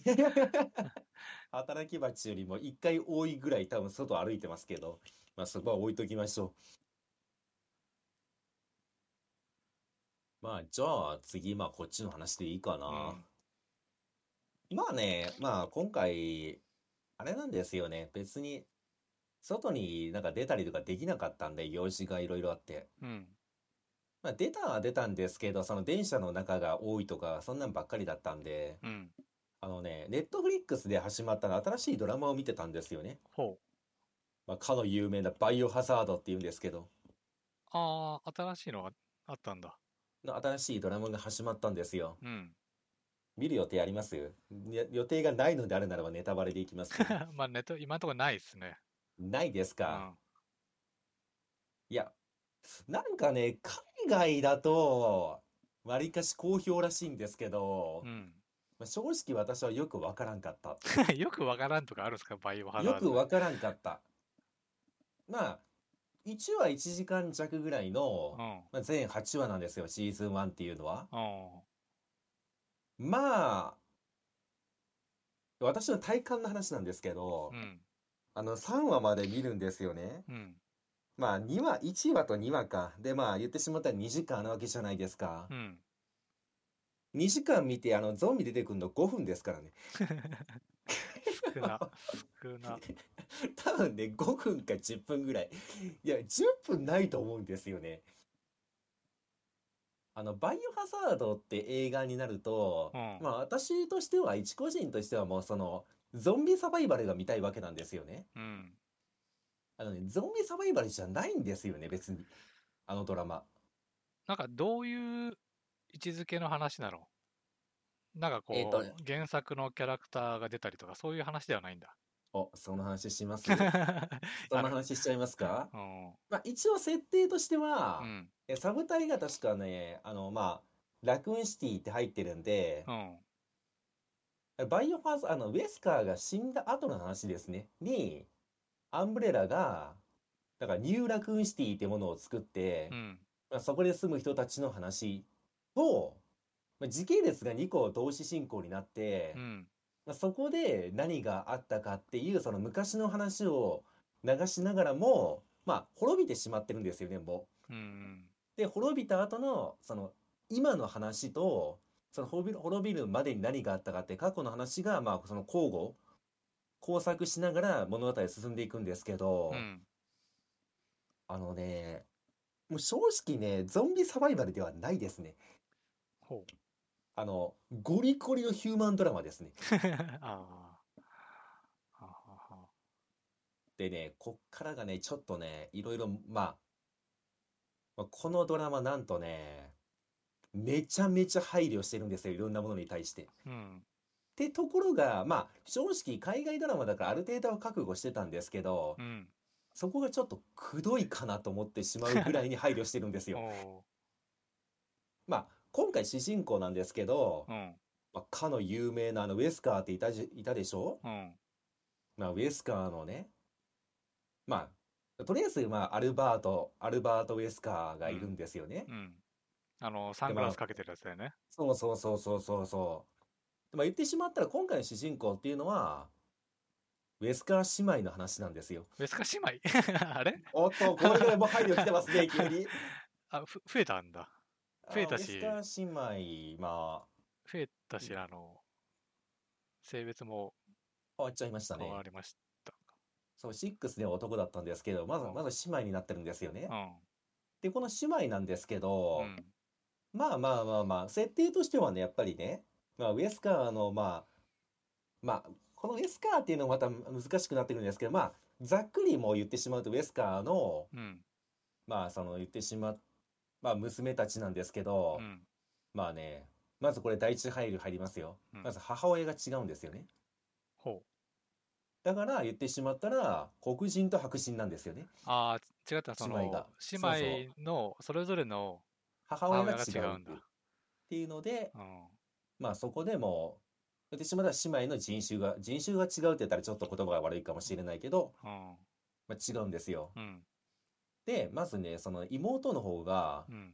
働き蜂よりも一回多いぐらい多分外歩いてますけど、まあそこは置いときましょう。まあじゃあ次まあこっちの話でいいかな。まあね、まあ今回、あれなんですよね。別に外になんか出たりとかできなかったんで、用事がいろいろあって。うん。まあ出たは出たんですけど、その電車の中が多いとか、そんなんばっかりだったんで、うん。あのね、ネットフリックスで始まったの新しいドラマを見てたんですよね。ほう。まあ、かの有名なバイオハザードって言うんですけど、ああ、新しいのがあったんだ。の新しいドラマが始まったんですよ。うん。見る予定あります？や予定がないのであるならばネタバレでいきますけど。まあ、ネット、今のところないっすね。ないですうか。ん。いや、なんかね、海外だと、わりかし好評らしいんですけど、うん。まあ、正直私はよくわからんかった。よくわからんとかあるんですか？バイオハザーよドで。くわからんかった。まあ、1話1時間弱ぐらいの、まあ、全8話なんですよ、シーズン1っていうのは。うん。うん。まあ、私の体感の話なんですけどう、ん。あの、3話まで見るんですよね。うん。まあ、2話、1話と2話か。で、まあ、言ってしまったら2時間なわけじゃないですかう。ん。2時間見て、あの、ゾンビ出てくるの5分ですからね。少な。少な。多分ね、5分か10分ぐらい。いや、10分ないと思うんですよね。あの、バイオハザードって映画になると、うんまあ私としては、一個人としてはもうその、ゾンビサバイバルが見たいわけなんですよね。うん。あのね、ゾンビサバイバルじゃないんですよね、別に。あのドラマ。なんかどういう位置づけの話なの？なんかこう、え原作のキャラクターが出たりとかそういう話ではないんだ。お、その話します？その話しちゃいますか？うん。まあ一応設定としてはう、ん。えサブタイが確かね、あの、まあ、ラクーンシティって入ってるんでう、ん。バイオハザード、あの、ウェスカーが死んだ後の話ですね。に、アンブレラが、だからニューラクーンシティってものを作って、うん。まあ、そこで住む人たちの話と、まあ、時系列が2個同時進行になって、うん。まあ、そこで何があったかっていう、その昔の話を流しながらも、まあ、滅びてしまってるんですよね、もう。うん。で、滅びた後の、その、今の話と、その滅びる、滅びるまでに何があったかって過去の話が、まあ、その交互、交錯しながら物語進んでいくんですけど、うん。あのね、もう正直ね、ゾンビサバイバルではないですね。ほう。あの、ゴリゴリのヒューマンドラマですね。ああ。はははでね、こっからがね、ちょっとね、いろいろ、まあ、まあこのドラマなんとね、めちゃめちゃ配慮してるんですよ、いろんなものに対して。うん。ってところが、まあ、正直海外ドラマだからある程度は覚悟してたんですけどう、ん。そこがちょっとくどいかなと思ってしまうぐらいに配慮してるんですよ。おまあ、今回主人公なんですけどう。う、ん。まあ、かの有名なあのウェスカーっていたじ、いたでしょ？うん。まあ、ウェスカーのね、まあ、とりあえず、まあ、アルバート、アルバート・ウェスカーがいるんですよね。うん。あの、サングラスかけてるやつだよね。そうそうそうそうそうそう。でまあ、言ってしまったら今回の主人公っていうのは、ウェスカー姉妹の話なんですよ。ウェスカ姉妹？あれ？おっと、これでもう配慮来てますね、急に。あ、ふ増えたんだ。増えたしあウェスカー姉妹、ま増えたし、あの、性別もあ、変わっちゃいましたね変。わりましたそう、6では男だったんですけど、まず、うんまず姉妹になってるんですよね。か。で、この姉妹なんですけど、うん。うん。まあまあまあまあ、設定としてはね、やっぱりね、まあ、ウェスカーの、まあ、まあ、このウェスカーっていうのもまた難しくなってくるんですけど、まあ、ざっくりもう言ってしまうと、ウェスカーの、うん。まあ、その言ってしまう、まあ、娘たちなんですけどう、ん。まあね、まずこれ第一配慮入りますよ。うんまず母親が違うんですよね。ほう。だから言ってしまったら、黒人と白人なんですよね。ああ、違った、その、姉妹が姉妹のそれぞれの母親が違うんだっていうので、うん。まあそこでもう、言ってしまったら姉妹の人種が、人種が違うって言ったらちょっと言葉が悪いかもしれないけど、うん。まあ、違うんですよ。うん。で、まずね、その妹の方がう、ん。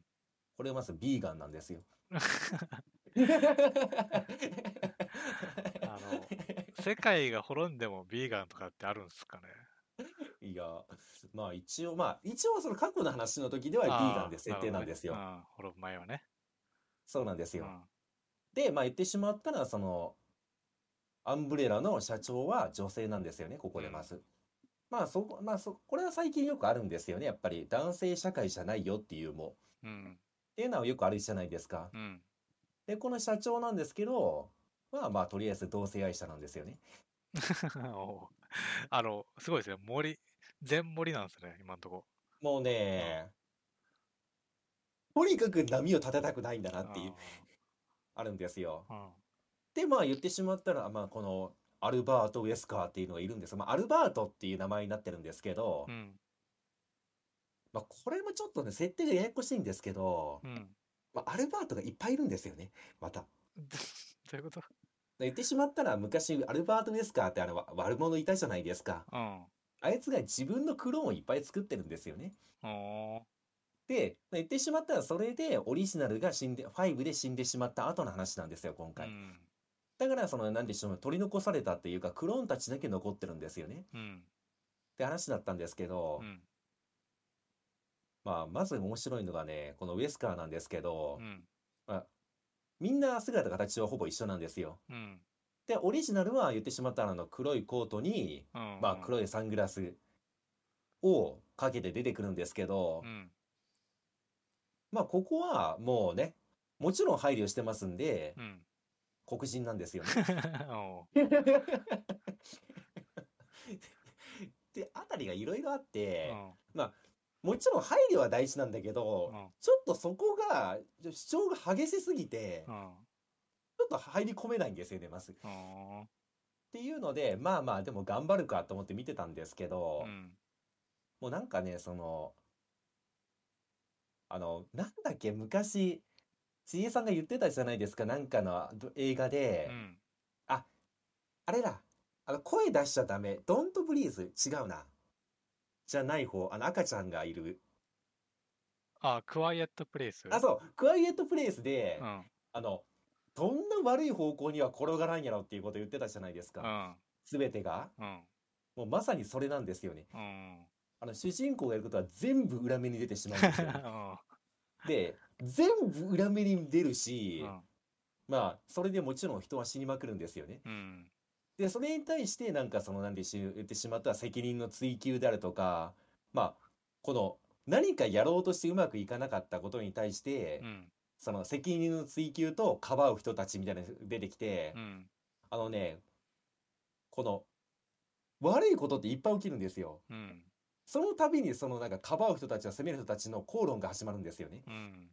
これまずビーガンなんですよ。世界が滅んでもビーガンとかってあるんですかね？いや、まあ一応、まあ一応その過去の話の時ではビーガンで設定なんですよ。ねうん、滅ぶ前はね。そうなんですよ。うん。で、まあ言ってしまったら、その、アンブレラの社長は女性なんですよね、ここでまず。まあそこ、まあそ、これは最近よくあるんですよね、やっぱり。男性社会じゃないよっていうも。うん。っていうのはよくあるじゃないですか。うん。で、この社長なんですけど、は、まあ、とりあえず同性愛者なんですよね。おう あの、すごいですね。森、全森なんですね、今んとこ。もうね、とにかく波を立てたくないんだなっていう、あるんですよ。うん。うんで、まあ言ってしまったら、まあこの、アルバート・ウェスカーっていうのがいるんですまあ、アルバートっていう名前になってるんですけど、うん。まあこれもちょっとね、設定がややこしいんですけど、うん。まあ、アルバートがいっぱいいるんですよね、また。どういうこと？言ってしまったら昔アルバート・ウェスカーってあのわ悪者いたじゃないですか。うん。あいつが自分のクローンをいっぱい作ってるんですよね。で、言ってしまったらそれでオリジナルが死んで、5で死んでしまった後の話なんですよ、今回。うん。だからその、なんでしょう、取り残されたっていうか、クローンたちだけ残ってるんですよね。うん。って話だったんですけど、うん。まあ、まず面白いのがね、このウェスカーなんですけどう、ん。みんな姿形はほぼ一緒なんですよ。うん。で、オリジナルは言ってしまったらあの黒いコートに、うん。まあ黒いサングラスをかけて出てくるんですけどう、ん。まあここはもうね、もちろん配慮してますんで、うん。黒人なんですよね。お で、あたりがいろいろあっうて、ん。もちろん配慮は大事なんだけど、うんちょっとそこが主張が激しすぎて、うん。ちょっと入り込めないんですよね、まず。っうん。ていうので、まあまあでも頑張るかと思って見てたんですけど、うん。もうなんかね、その、あの、なんだっけ、昔、ちえさんが言ってたじゃないですか、なんかのど映画で、うん。あれだ、あの、声出しちゃダメ、ドントブリーズ、違うな。じゃない方、あの、赤ちゃんがいる。あ、クワイエットプレイス？あ、そう、クワイエットプレイスで、うん。あの、どんな悪い方向には転がらんやろっていうこと言ってたじゃないですか。うん。すべてが。うん。もうまさにそれなんですよね。うん。あの、主人公がやることは全部裏目に出てしまうんですよね。で、全部裏目に出るし、まあ、それでもちろん人は死にまくるんですよね。うん。で、それに対して、なんかその、なんでし言ってしまった責任の追及であるとか、まあ、この、何かやろうとしてうまくいかなかったことに対して、うん。その責任の追及とかばう人たちみたいなのが出てきて、うん。あのね、この、悪いことっていっぱい起きるんですよ。うん。その度にそのなんかかばう人たちや責める人たちの口論が始まるんですよね。うん。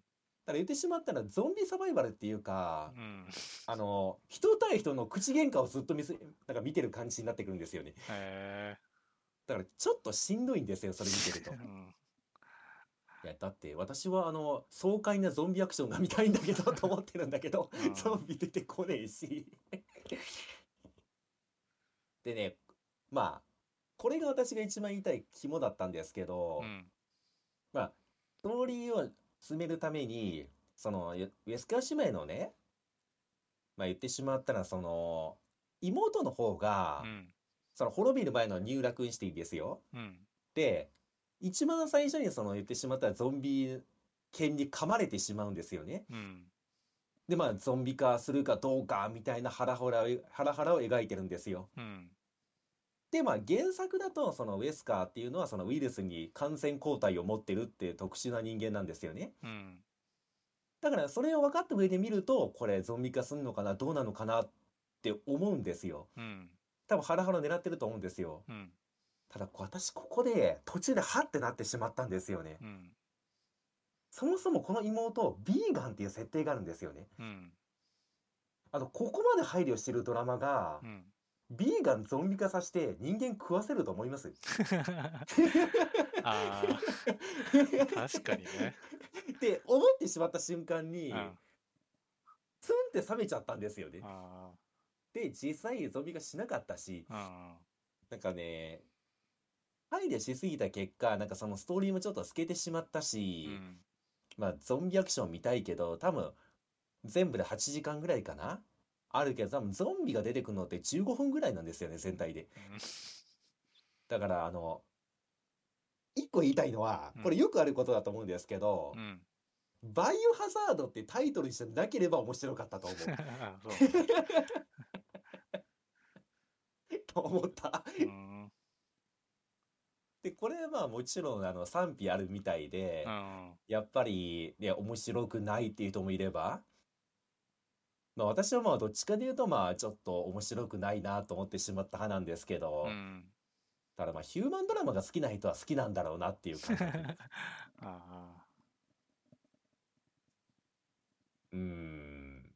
だから言ってしまったらゾンビサバイバルっていうか、うん。あの、人対人の口喧嘩をずっと見せ、なんか見てる感じになってくるんですよね。へだからちょっとしんどいんですよ、それ見てるとえ。う。ん。いや、だって私はあの、爽快なゾンビアクションが見たいんだけど、と思ってるんだけど、うんゾンビ出てこねえし。でね、まあ、これが私が一番言いたい肝だったんですけど、うん。まあ、ストーリーを進めるために、その、ウェスカー姉妹のね、まあ言ってしまったら、その、妹の方がう、ん。その滅びる前の入落していいですよ。うん。で、一番最初にその言ってしまったらゾンビ犬に噛まれてしまうんですよね。うん。で、まあ、ゾンビ化するかどうかみたいなハラハラを、ハラハラを描いてるんですよ。うん。で、まあ、原作だと、そのウェスカーっていうのは、そのウイルスに感染抗体を持ってるっていう特殊な人間なんですよね。うん。だから、それを分かった上で見ると、これゾンビ化するのかな、どうなのかなって思うんですよ。うん。多分ハラハラ狙ってると思うんですよ。うん。ただ、私ここで途中でハッてなってしまったんですよね。うん。そもそもこの妹、ビーガンっていう設定があるんですよね。うん。あの、ここまで配慮してるドラマがう、ん。ビーガンゾンビ化させて人間食わせると思います？ああ、確かにね。って思ってしまった瞬間にう、ん。ツンって冷めちゃったんですよね。あで、実際ゾンビ化しなかったし、あ。なんかね、配慮しすぎた結果、なんかそのストーリーもちょっと透けてしまったうし、ん。まあゾンビアクション見たいけど、多分全部で8時間ぐらいかな？あるけど、多分ゾンビが出てくるのって15分ぐらいなんですよね、全体で。だから、あの、一個言いたいのはうん、これよくあることだと思うんですけどう、ん。バイオハザードってタイトルにしてなければ面白かったと思う。と思った。うん。で、これはまあもちろんあの賛否あるみたいでう、ん。やっぱりね、面白くないっていう人もいれば、まあ私はまあどっちかで言うとまあちょっと面白くないなと思ってしまった派なんですけうど、ん。ただまあヒューマンドラマが好きな人は好きなんだろうなっていう感覚。あうーん。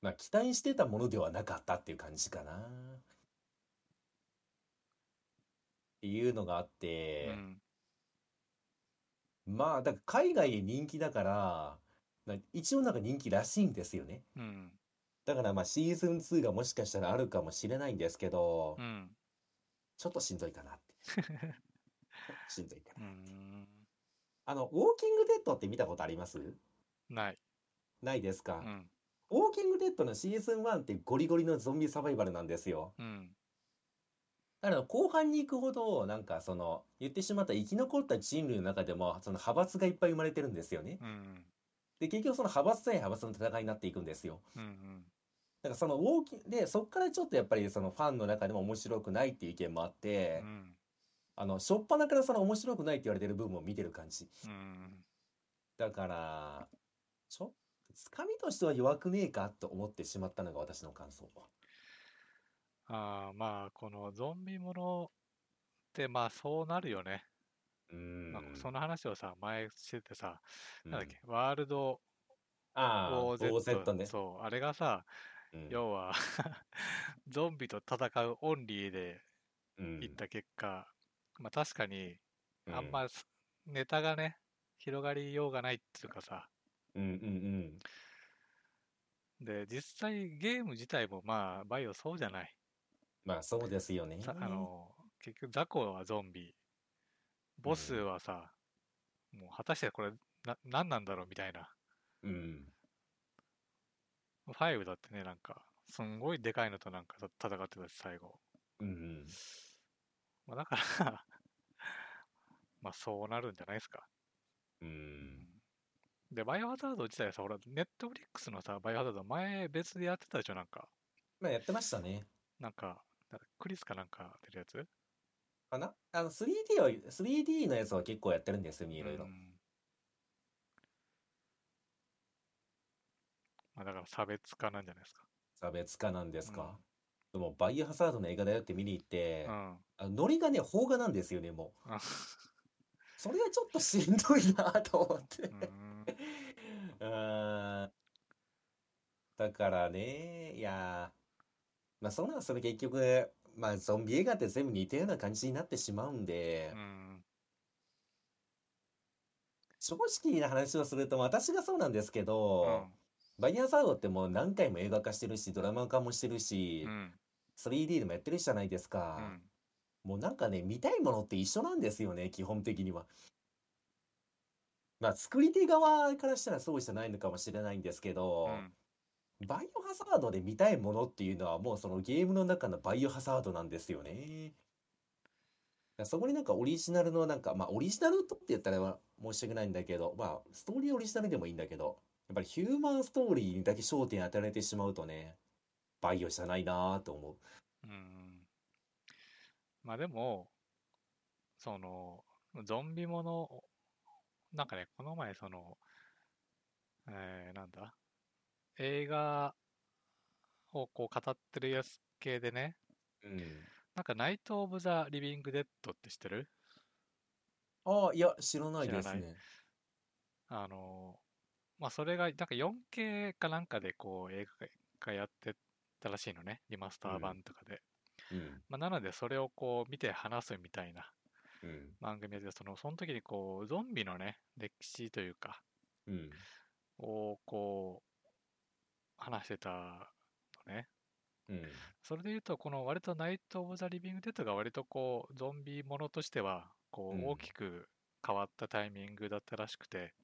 まあ期待してたものではなかったっていう感じかな。っていうのがあっあ。うて、ん。まあだから海外で人気だから、な一応なんか人気らしいんですよね。うん。だからまあシーズン2がもしかしたらあるかもしれないんですけどう、ん。ちょっとしんどいかなって。しんどいかうな。ん。あの、ウォーキングデッドって見たことあります？ない。ないですか？うん。ウォーキングデッドのシーズン1ってゴリゴリのゾンビサバイバルなんですよ。うん。だから後半に行くほど、なんかその、言ってしまった生き残った人類の中でも、その派閥がいっぱい生まれてるんですよね。うん。で、結局その派閥対派閥の戦いになっていくんですよ。うん。うん。だからそのウォーキング、で、そっからちょっとやっぱりそのファンの中でも面白くないっていう意見もあって、うん。あの、初っ端からその面白くないって言われてる部分を見てる感じ。うん。だから、ちょっと、つかみとしては弱くねえかと思ってしまったのが私の感想。ああ、まあ、このゾンビものって、まあ、そうなるよね。うーん。まあ、その話をさ、前しててさ、うんなんだっけ、ワールドああ、OZ、OZ ね。そう、あれがさ、うん要は ゾンビと戦うオンリーでうんいった結果、まあ確かに、あんうますネタがね、広がりようがないっていうかさ、うんうんで、実際ゲーム自体もまあ、バイオそうじゃない。まあそうですよね。さあの、結局ザコはゾンビ、ボスはさ、もう果たしてこれな何なんだろうみたいな。うん。5だってね、なんか、すんごいでかいのとなんかた戦ってたし、最後。うんうん。まあ、だから まあそうなるんじゃないですか。うん。で、バイオハザード自体はさ、ほら、ネットフリックスのさ、バイオハザード前別でやってたでしょ、なんか。まあやってましたね。なんか、だクリスかなんか出るやつかな？あの 3D は、3D のやつは結構やってるんですよね、いろいろう。んまあだから差別化なんじゃないですか。差別化なんですか。でも、バイオハザードの映画だよって見に行ってう、ん。あのノリがね、邦画なんですよね、もう。あ それがちょっとしんどいなと思って。うん うーん。だからね、いやー、まあそんなんそれ結局、まあゾンビ映画って全部似たような感じになってしまうんでう、ん。正直な話をすると私がそうなんですけうど、ん。バイオハザードってもう何回も映画化してるし、ドラマ化もしてるしう、ん。3D でもやってるじゃないですうか。ん。もうなんかね、見たいものって一緒なんですよね、基本的には。まあ作り手側からしたらそうじゃないのかもしれないんですけど、バイオハザードで見たいものっていうのはもうそのゲームの中のバイオハザードなんですよね。そこになんかオリジナルのなんか、まあオリジナルとって言ったら申し訳ないんだけど、まあストーリーオリジナルでもいいんだけど、やっぱりヒューマンストーリーにだけ焦点当てられてしまうとね、バイオじゃないなぁと思う。うん。まあでも、その、ゾンビもの、なんかね、この前その、えー、なんだ？映画をこう語ってるやつ系でね、うん。なんかナイト・オブ・ザ・リビング・デッドって知ってる？ああ、いや、知らないですね。あの、まあそれが、なんか 4K かなんかでこう映画化やってたらしいのね、リマスター版とかで。うん。まあなのでそれをこう見て話すみたいなうん。番組で、その、その時にこう、ゾンビのね、歴史というか、うん。をこう、話してたのね。うん。それで言うと、この割とナイト・オブ・ザ・リビング・デッドが割とこう、ゾンビものとしては、こうんう、大きく変わったタイミングだったらしくて、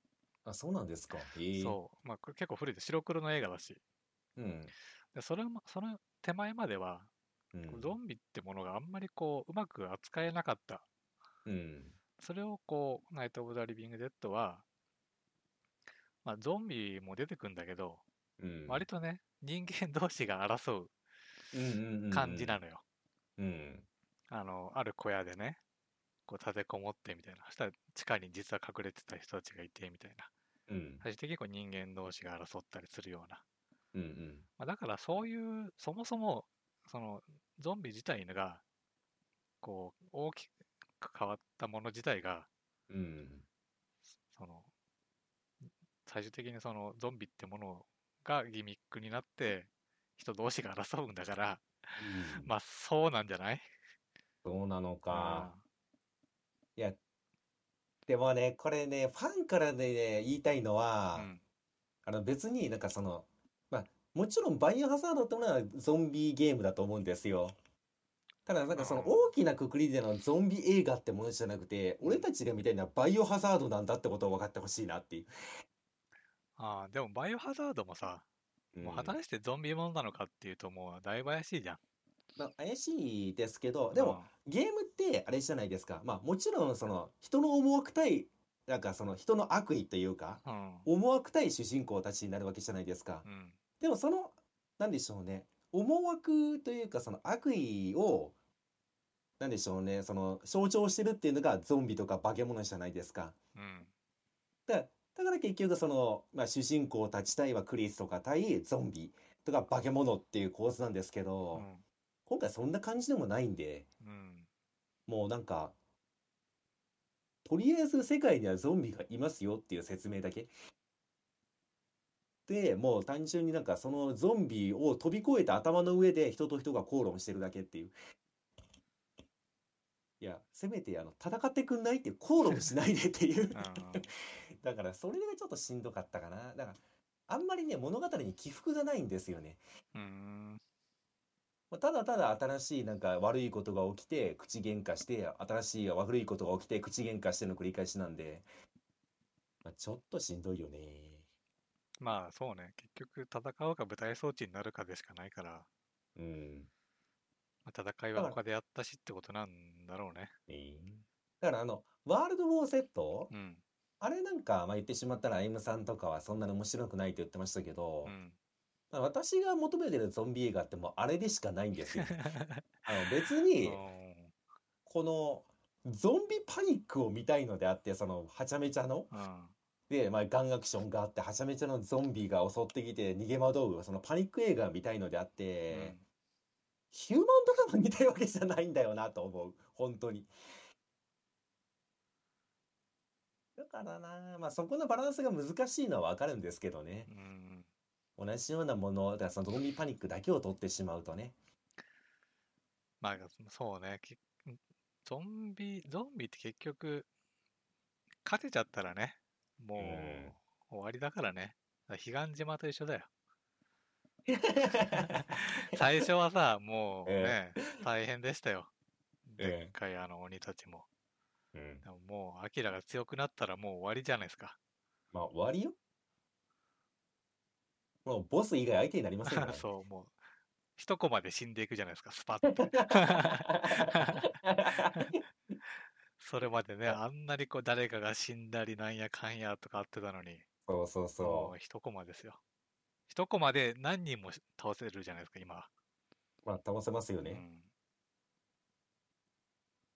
あ、そうなんですか。へえ。そう、まあ、結構古いで白黒の映画だし、うん。でそれも、その手前までは、うん。ゾンビってものがあんまりこう、うまく扱えなかった。うん。それをこう、ナイト・オブ・ザ・リビング・デッドは、まあ、ゾンビも出てくんだけど、うん。割とね、人間同士が争う感じなのよ。うん。あの、ある小屋でね、こう立てこもってみたいな。そしたら地下に実は隠れてた人たちがいてみたいな。うん。最終的にこう人間同士が争ったりするようなうんうん。まあ、だからそういう、そもそも、その、ゾンビ自体が、こう、大きく変わったもの自体が、うん。その、最終的にそのゾンビってものがギミックになって、人同士が争うんだから、うんまあそうなんじゃない？そうなのか。ういや、でもね、これね、ファンからでね、言いたいのは、ん。あの別になんかその、まあ、もちろんバイオハザードってものはゾンビゲームだと思うんですよ。ただなんかそのうん大きなくくりでのゾンビ映画ってものじゃなくて、俺たちが見たいのはバイオハザードなんだってことを分かってほしいなっていう。ああ、でもバイオハザードもさ、うんもう果たしてゾンビものなのかっていうともうだいぶ怪しいじゃん。まあ、怪しいですけど、でも、ゲームってあれじゃないですか。まあもちろんその人の思惑対、なんかその人の悪意というか、うん。思惑対主人公たちになるわけじゃないですかう。ん。でもその、なんでしょうね。思惑というかその悪意を、なんでしょうね。その象徴してるっていうのがゾンビとか化け物じゃないですか。うん。だだから結局その、まあ、主人公たち対はクリスとか対ゾンビとか化け物っていう構図なんですけうど、ん。今回そんな感じでもないんで、うん。もうなんか、とりあえず世界にはゾンビがいますよっていう説明だけ。で、もう単純になんかそのゾンビを飛び越えた頭の上で人と人が口論してるだけっていう。いや、せめてあの戦ってくんないって口論しないでっていう。だからそれがちょっとしんどかったかな。だから、あんまりね、物語に起伏がないんですよね。うん。まあただただ新しいなんか悪いことが起きて口喧嘩して新しい悪いことが起きて口喧嘩しての繰り返しなんで、まあ、ちょっとしんどいよね。まあそうね。結局戦うか舞台装置になるかでしかないから、うん。まあ、戦いは他でやったしってことなんだろうね。ええだからあの、ワールド・ウォー・セット、うん。あれなんか、まあ、言ってしまったら、アイムさんとかはそんなに面白くないって言ってましたけどう、ん。まあ私が求めてるゾンビ映画ってもうあれでしかないんですよ。あの別に、この、ゾンビパニックを見たいのであって、その、はちゃめちゃの、うん。で、まあ、ガンアクションがあって、はちゃめちゃのゾンビが襲ってきて逃げ惑う、そのパニック映画を見たいのであって、ヒューマンドラマ見たいわけじゃないんだよなと思う。本当に。だからな、まあそこのバランスが難しいのはわかるんですけどね。うん。同じようなもの、だからそのゾンビパニックだけを取ってしまうとね。まあそうね。きゾンビ、ゾンビって結局、勝てちゃったらね、もううん終わりだからね。彼岸島と一緒だよ。最初はさ、もうね、大変でしたよ。ええでっかいあの鬼たちも。うん。でももう、アキラが強くなったらもう終わりじゃないですか。まあ終わりよ。もうボス以外相手になりませんからね。そう、もう、一コマで死んでいくじゃないですか、スパッと。それまでね、あんなにこう誰かが死んだりなんやかんやとかあってたのに、そうそうもそう一コマですよ。一コマで何人も倒せるじゃないですか、今。う。まあ倒せますよね。うん。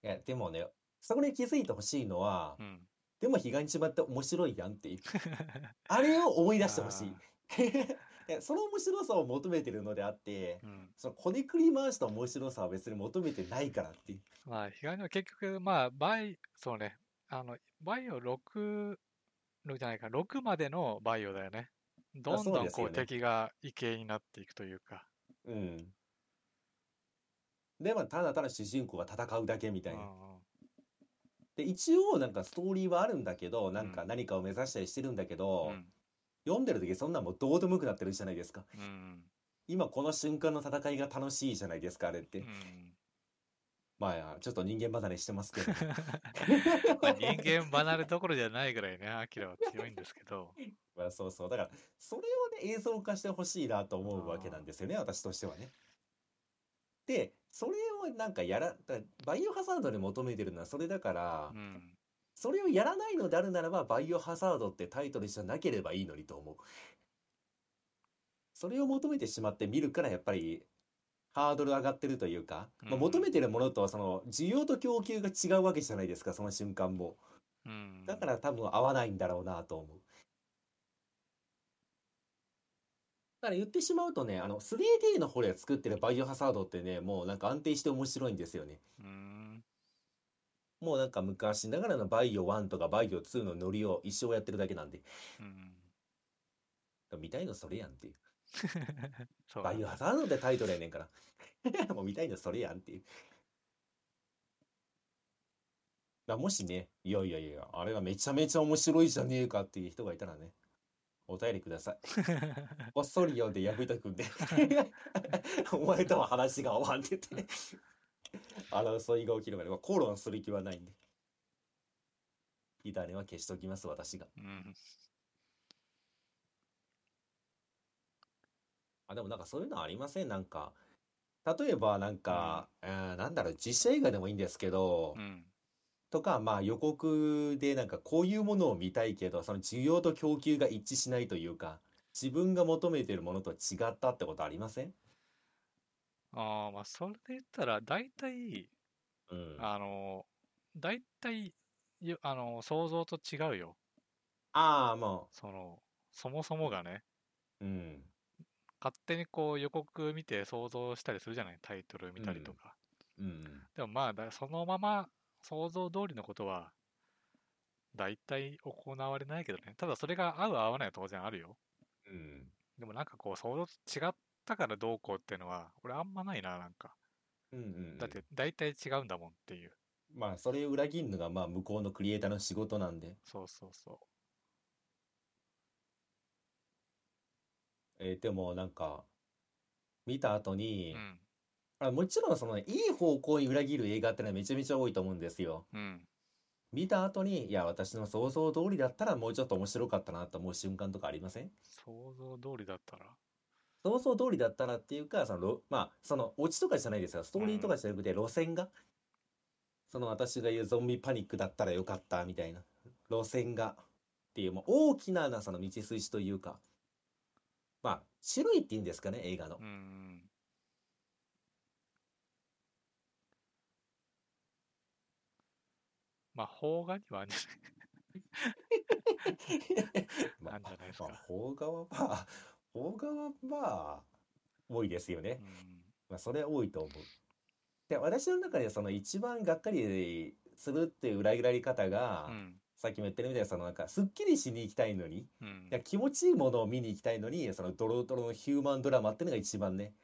いや、でもね、そこで気づいてほしいのはう、ん。でも彼岸島って面白いやんっていう。あれを思い出してほしい。その面白さを求めてるのであって、うん。そのこねくり回した面白さは別に求めてないからっていう。まあ、彼岸は結局、まあ、バイ、そうね、あの、バイオ6、6じゃないか、6までのバイオだよね。どんどんこうね敵が異形になっていくというか。うん。で、まあ、ただただ主人公が戦うだけみたいな。うんで、一応なんかストーリーはあるんだけど、なんかうん何かを目指したりしてるんだけうど、ん。読んでる時そんなんもうどうでもよくなってるじゃないですか。うん。今この瞬間の戦いが楽しいじゃないですか、あれって。うん。まあ、ちょっと人間離れしてますけど。まあ人間離れどころじゃないぐらいね、アキラは強いんですけど。まあ、そうそう。だから、それをね、映像化してほしいなと思うわけなんですよね、私としてはね。で、それをなんかやら、だバイオハザードで求めてるのはそれだから、うん。それをやらないのであるならば、バイオハザードってタイトルじゃなければいいのにと思う。それを求めてしまって見るから、やっぱり、ハードル上がってるというか、まあ、うん求めてるものと、その、需要と供給が違うわけじゃないですか、その瞬間も。うん。だから多分合わないんだろうなと思う。だかから言ってしまうとね、あの、3D の方で作ってるバイオハザードってね、もうなんか安定して面白いんですよね。うーん。もうなんか昔ながらのバイオ1とかバイオ2のノリを一生やってるだけなんで。うん。見たいのそれやんっていう。そうバイオハザードってタイトルやねんから。もう見たいのそれやんっていう。だもしね、いやいやいや、あれがめちゃめちゃ面白いじゃねえかっていう人がいたらね、お便りください。こっそり読んで破いたくんで。お前とは話が合わんっててね。争いが起きるまで、まあ、口論する気はないんで。火種は消しときます、私が。うん。あ、でもなんかそういうのありません？なんか、例えばなんか、えーなんだろう、実写映画でもいいんですけど、うん。とか、まあ予告でなんかこういうものを見たいけど、その需要と供給が一致しないというか、自分が求めてるものと違ったってことありません？ああ、まあ、それで言ったら、大体、うん。あの、大体、ゆあの、想像と違うよ。ああ、まあ、その、そもそもがね、うん。勝手にこう予告見て想像したりするじゃない？タイトル見たりとか。うん。でもまあだ、そのまま想像通りのことは、大体行われないけどね。ただそれが合う合わないは当然あるよ。うん。でもなんかこう想像と違ったからどうこうっていうのは、俺あんまないな、なんか。うんうんうん。だって大体違うんだもんっていう。まあ、それを裏切るのが、まあ、向こうのクリエイターの仕事なんで。そうそうそえーでもなんか、見た後う。にう、ん。あ、もちろんその、いい方向に裏切る映画ってのはめちゃめちゃ多いと思うんですよ。うん。見た後に、いや、私の想像通りだったらもうちょっと面白かったなと思う瞬間とかありません？想像通りだったら？想像通りだったらっていうか、そのろ、まあ、その、オチとかじゃないですよ。ストーリーとかじゃなくて、路線が、その私が言うゾンビパニックだったらよかったみたいな、路線が、っていう、もう大きな、なその道筋というか、まあ、種類っていうんですかね、映画のう。ん。まあ、邦画にはあるんじまあゃなんじゃないですか。まあ、邦画はまあ、邦画はまあ、多いですよね。うん。まあ、それは多いと思う。で、私の中でその一番がっかりするっていう裏切られ方が、うん。さっきも言ったみたいに、そのなんか、すっきりしに行きたいのに、うんいや気持ちいいものを見に行きたいのに、そのドロドロのヒューマンドラマっていうのが一番ね、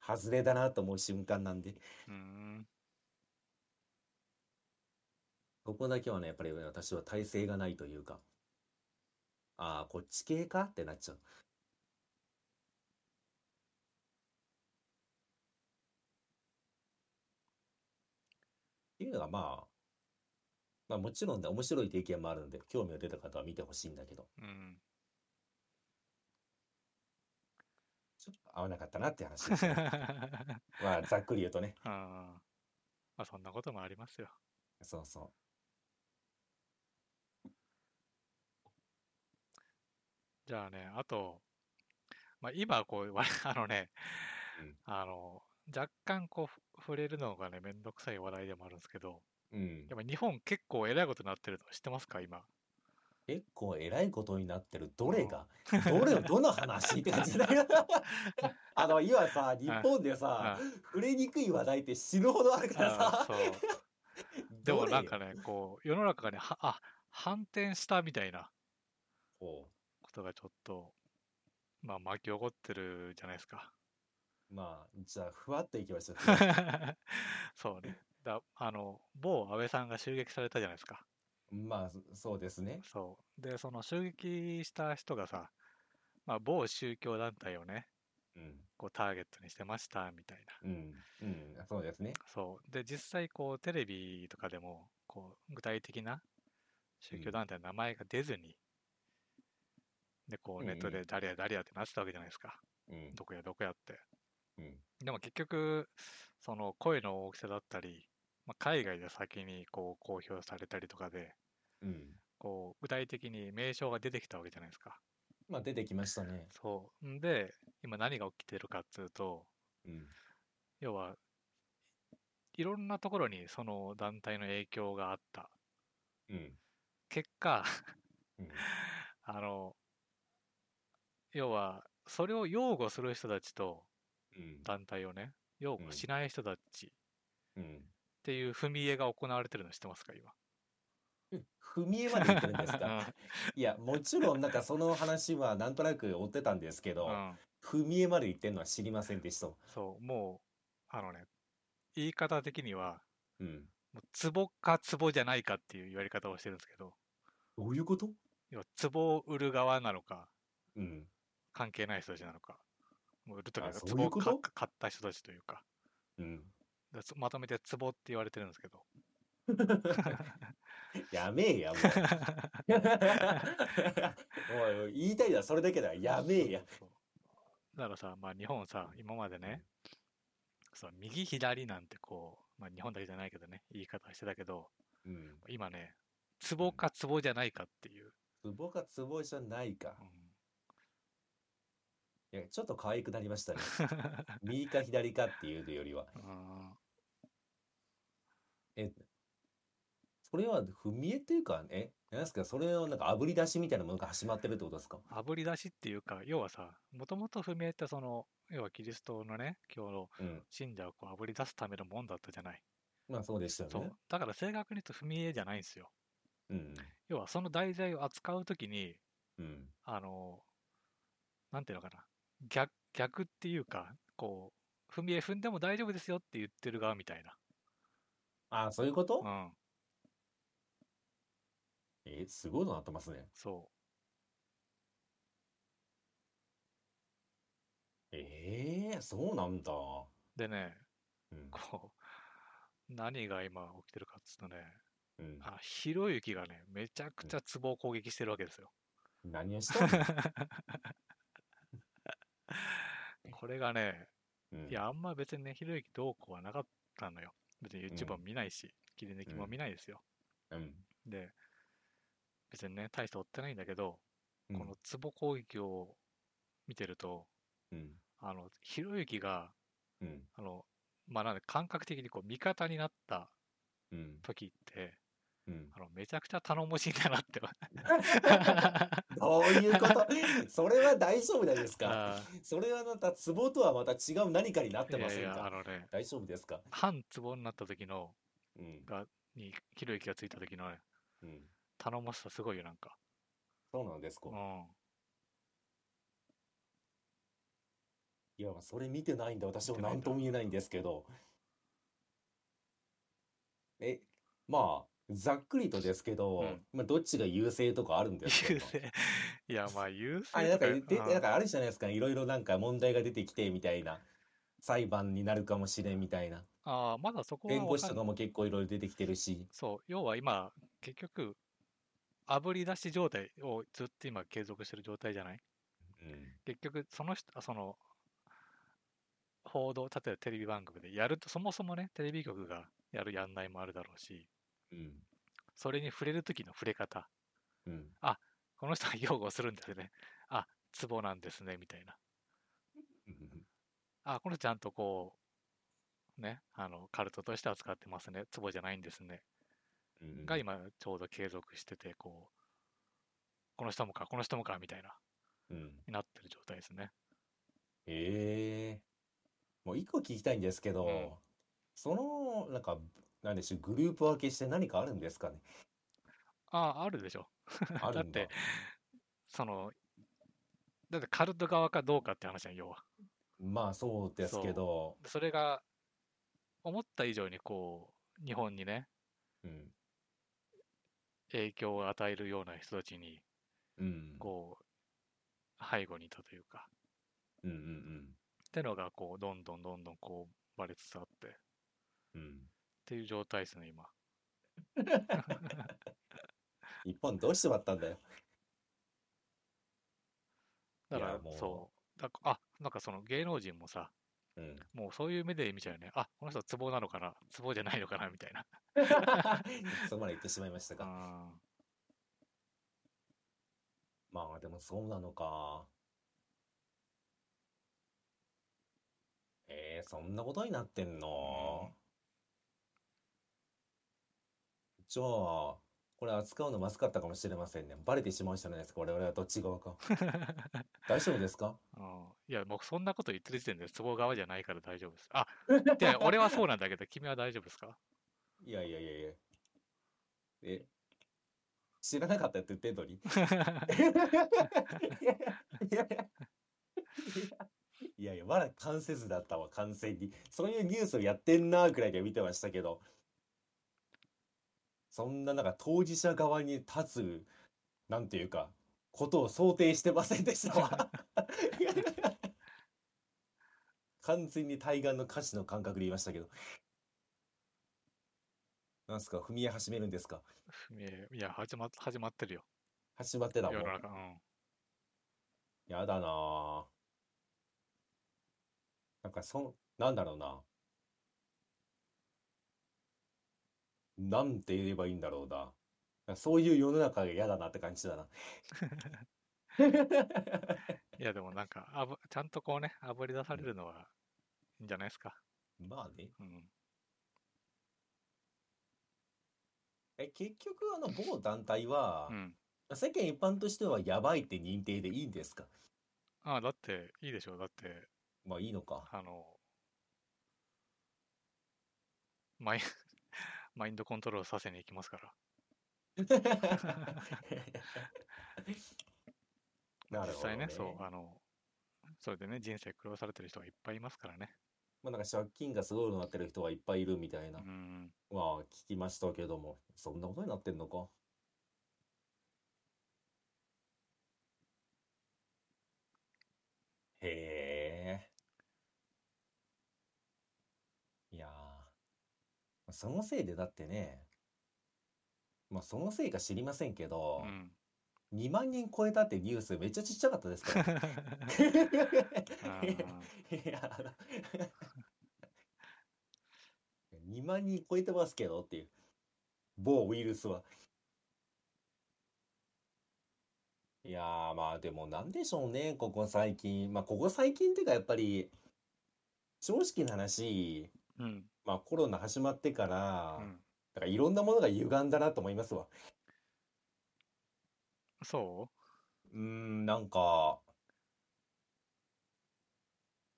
外れだなと思う瞬間なんで、うん。ここだけはね、やっぱり私は耐性がないというか、ああ、こっち系かってなっちゃう。っていうのがまあ、まあもちろんね、面白い経験もあるんで、興味が出た方は見てほしいんだけど、うん。ちょっと合わなかったなって話ですね。まあ、ざっくり言うとね。あーまあ、そんなこともありますよ。そうそじゃあね、あと、まあ、今、こう、わ あのね、うんあの、若干こうふ、触れるのがね、めんどくさい話題でもあるんですけど、う。うんや。っぱ日本結構えらいことになってるの知ってますか、今？結構偉いことになってる。どれが？どれ、どの話って感じだよ。あの、今さ、日本でさあ、触れにくい話題って死ぬほどあるからさ。でもなんかね、こう、世の中がね、はあ、反転したみたいなほことがちょっと、まあ巻き起こってるじゃないですか。うまあ、じゃあ、ふわっといきましょう。そうね。だあの、某安倍さんが襲撃されたじゃないですか。まあ、そそうですね。そう。で、その襲撃した人がさ、まあ、某宗教団体をね、うん。こうターゲットにしてましたみたいな。うん。うん。そうですね。そう。で、実際、こう、テレビとかでも、こう、具体的な宗教団体の名前が出ずに、で、こう、ネットで誰や誰やってなってたわけじゃないですか。うん。どこやどこやって。うん。でも結局、その声の大きさだったり、まあ、海外で先にこう公表されたりとかで、うん。こう具体的に名称が出てきたわけじゃないですか。まあ、出てきましたね。そう。んで、今何が起きてるかっつうと、うん。要は、いろんなところにその団体の影響があった。うん。結果、うん。あの、要は、それを擁護する人たちとうん。団体をね、擁護しない人たちっうん。ていう踏み絵が行われてるの知ってますか、今？踏み絵まで言ってるんですか？いや、もちろんなんかその話はなんとなく追ってたんですけど、うんうん踏み絵まで言ってるのは知りませんでした。そう、もう、あのね、言い方的には、うん。もう壺か壺じゃないかっていう言われ方をしてるんですけど、どういうこと？要は壺を売る側なのか、うん。関係ない人たちなのか、もう売るときあは壺を買買った人たちというか、うん。まとめて壺って言われてるんですけど、やめえや、もう。おい、言いたいのはそれだけだ。やめえや。だからさ、まあ日本さ、今までね、そう右左なんてこう、まあ日本だけじゃないけどね、言い方してたけど、うん。今ね、壺か壺じゃないかっていう、ツボかツボじゃないかう。んいや、ちょっと可愛くなりましたね。右か左かっていうよりは。うんえ、それは踏み絵っていうか、え、なんですか、それをなんか炙り出しみたいなものが始まってるってことですか？炙り出しっていうか、要はさ、もともと踏み絵ってその、要はキリストのね、今日のうん。信者をこう炙り出すためのもんだったじゃない。まあそうでしたよねそう。。だから正確に言うと踏み絵じゃないんですよ。うん。要はその題材を扱うときに、うん。あの、なんていうのかな、逆、逆っていうか、こう、踏み絵踏んでも大丈夫ですよって言ってる側みたいな。ああ、そういうこと？うん、え、すごいのなってますね。そええそうなんだ。う。でね、うん。こう、何が今起きてるかっつうとね、うん。あ、ひろゆきがね、めちゃくちゃ壺を攻撃してるわけですよ。何をしたの？これがね、うんいや、あんま別にね、ひろゆきどうこうはなかったのよ。別に YouTube もうん見ないし、切り抜きも見ないですよ。うん。で、別にね、大して追ってないんだけど、うんこの壺攻撃を見てると、うん。あの、ひろゆきが、うん。あの、まあ、なんで感覚的にこう味方になったうん。時って、うん。あのめちゃくちゃ頼もしいんだなって。どういうことそれは大丈夫なんですかあそれはまたツボとはまた違う何かになってませんいやいや、あかのね、大丈夫ですか？反壺になった時の、うん。が、に、ひろゆきがついた時のね、うん。頼もしさすごいよ、なんか。そうなんですかうん。いや、それ見てないんで私も何とも言えないんですけど。え、まあ、ざっくりとですけど、うんまあ、どっちが優勢とかあるんですか 優勢。いや、まあ、優勢あれ、なんかと言って、うんなんかあるじゃないですか。いろいろなんか問題が出てきてみたいな。裁判になるかもしれんみたいな。ああ、まだそこは弁護士とかも結構いろいろ出てきてるし。そう、要は今、結局、炙り出し状態をずっと今継続してる状態じゃない？うん。結局、その人、あその、報道、例えばテレビ番組でやると、そもそもね、テレビ局がやるやんないもあるだろうし、うん。それに触れる時の触れ方、うん。この人が擁護するんですね。あ、ツボなんですね、みたいな。うんあ、この人ちゃんとこう、ね、あの、カルトとして扱ってますね。ツボじゃないんですね。うんが今ちょうど継続してて、こう、この人もか、この人もか、みたいな、うん。になってる状態ですね。ええもう一個聞きたいんですけど、うんその、なんか、なんでしょう、グループ分けして何かあるんですかねああ、あるでしょ。あるんだだって。その、だってカルト側かどうかって話じゃん、要は。まあそうですけど、それが、思った以上にこう、日本にね、うん。影響を与えるような人たちに、うん。こう、背後にいたというか、うんうんってのが、こう、どんどんどんどん、こう、バレつつあって、っうん。うん。ていう状態ですね、今。日本どうしてまったんだよ。だからもう、そう。だあ、なんかその芸能人もさ、うん。もうそういう目で見ちゃうよね。あ、この人ツボなのかな？ツボじゃないのかな？みたいな。そこまで言ってしまいましたか。あまあでもそうなのか。えー、そんなことになってんの？じゃあ、これ扱うのまずかったかもしれませんね。バレてしまうじゃないですか。我々はどっち側か。大丈夫ですか？うんいや、僕そんなこと言ってる時点で都合側じゃないから大丈夫です。あ、で、俺はそうなんだけど、君は大丈夫ですか？いやいやいやいや。え、知らなかったって言ってんのに？いやいやいやいやいや、まだ関せずだったわ、完全に。そういうニュースをやってんなーくらいで見てましたけど、そんななんか当事者側に立つ、なんていうか、ことを想定してませんでしたわ。完全に対岸の歌詞の感覚で言いましたけど。なんすか、踏み絵始めるんですか？えいや、始まっ始まってるよ。始まってたもん世の。中。うん。やだなぁ。なんかそん、なんだろうな。なんて言えばいいんだろうな。なんかそういう世の中が嫌だなって感じだな。いや、でもなんかあぶ、ちゃんとこうね、あぶり出されるのはいいんじゃないですか。まあね。うん。え、結局あの某団体はう、ん。世間一般としてはやばいって認定でいいんですか？ああ、だって、いいでしょう。だって、まあいいのか。あの、マイン、マインドコントロールさせに行きますから。なるほど実際ね、ねそう、あの、それでね、人生苦労されてる人がいっぱいいますからね。まあなんか借金がすごいなってる人がいっぱいいるみたいなう。ん。まあ聞きましたけども、そんなことになってんのか？へえ。いやーそのせいでだってね、まあそのせいか知りませんけどう、ん。2万人超えたってニュースめっちゃちっちゃかったですから。いや、あの2万人超えてますけどっていう。某ウイルスは。いやー、まあでもなんでしょうね、ここ最近。まあここ最近っていうかやっぱり、正直な話、うん。まあコロナ始まってから、うん。なんかいろんなものが歪んだなと思いますわ。そう？ーん、なんか、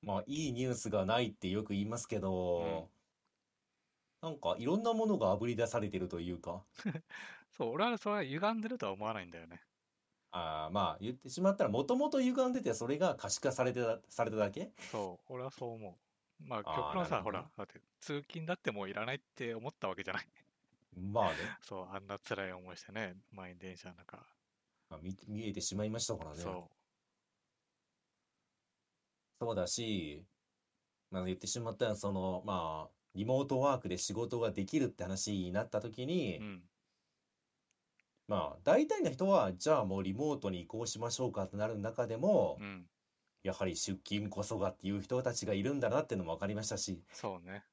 まあいいニュースがないってよく言いますけど、なんかいろんなものがあぶり出されてるというか、そう、俺はそれは歪んでるとは思わないんだよね。あーまあ言ってしまったらもともと歪んでてそれが可視化されてた、されただけ？そう、俺はそう思う。まあ、あー極論さ、ほら、だって通勤だってもういらないって思ったわけじゃない。まあね、そう、あんな辛い思いしてね、満員電車の中。まあ、見見えてしまいましたからね。そそうだし、まあ言ってしまったらその、まあ、リモートワークで仕事ができるって話になった時に、う。うん。まあ大体の人はじゃあもうリモートに移行しましょうかってなる中でも、うん。やはり出勤こそがっていう人たちがいるんだなっていうのも分かりましたし、そうね。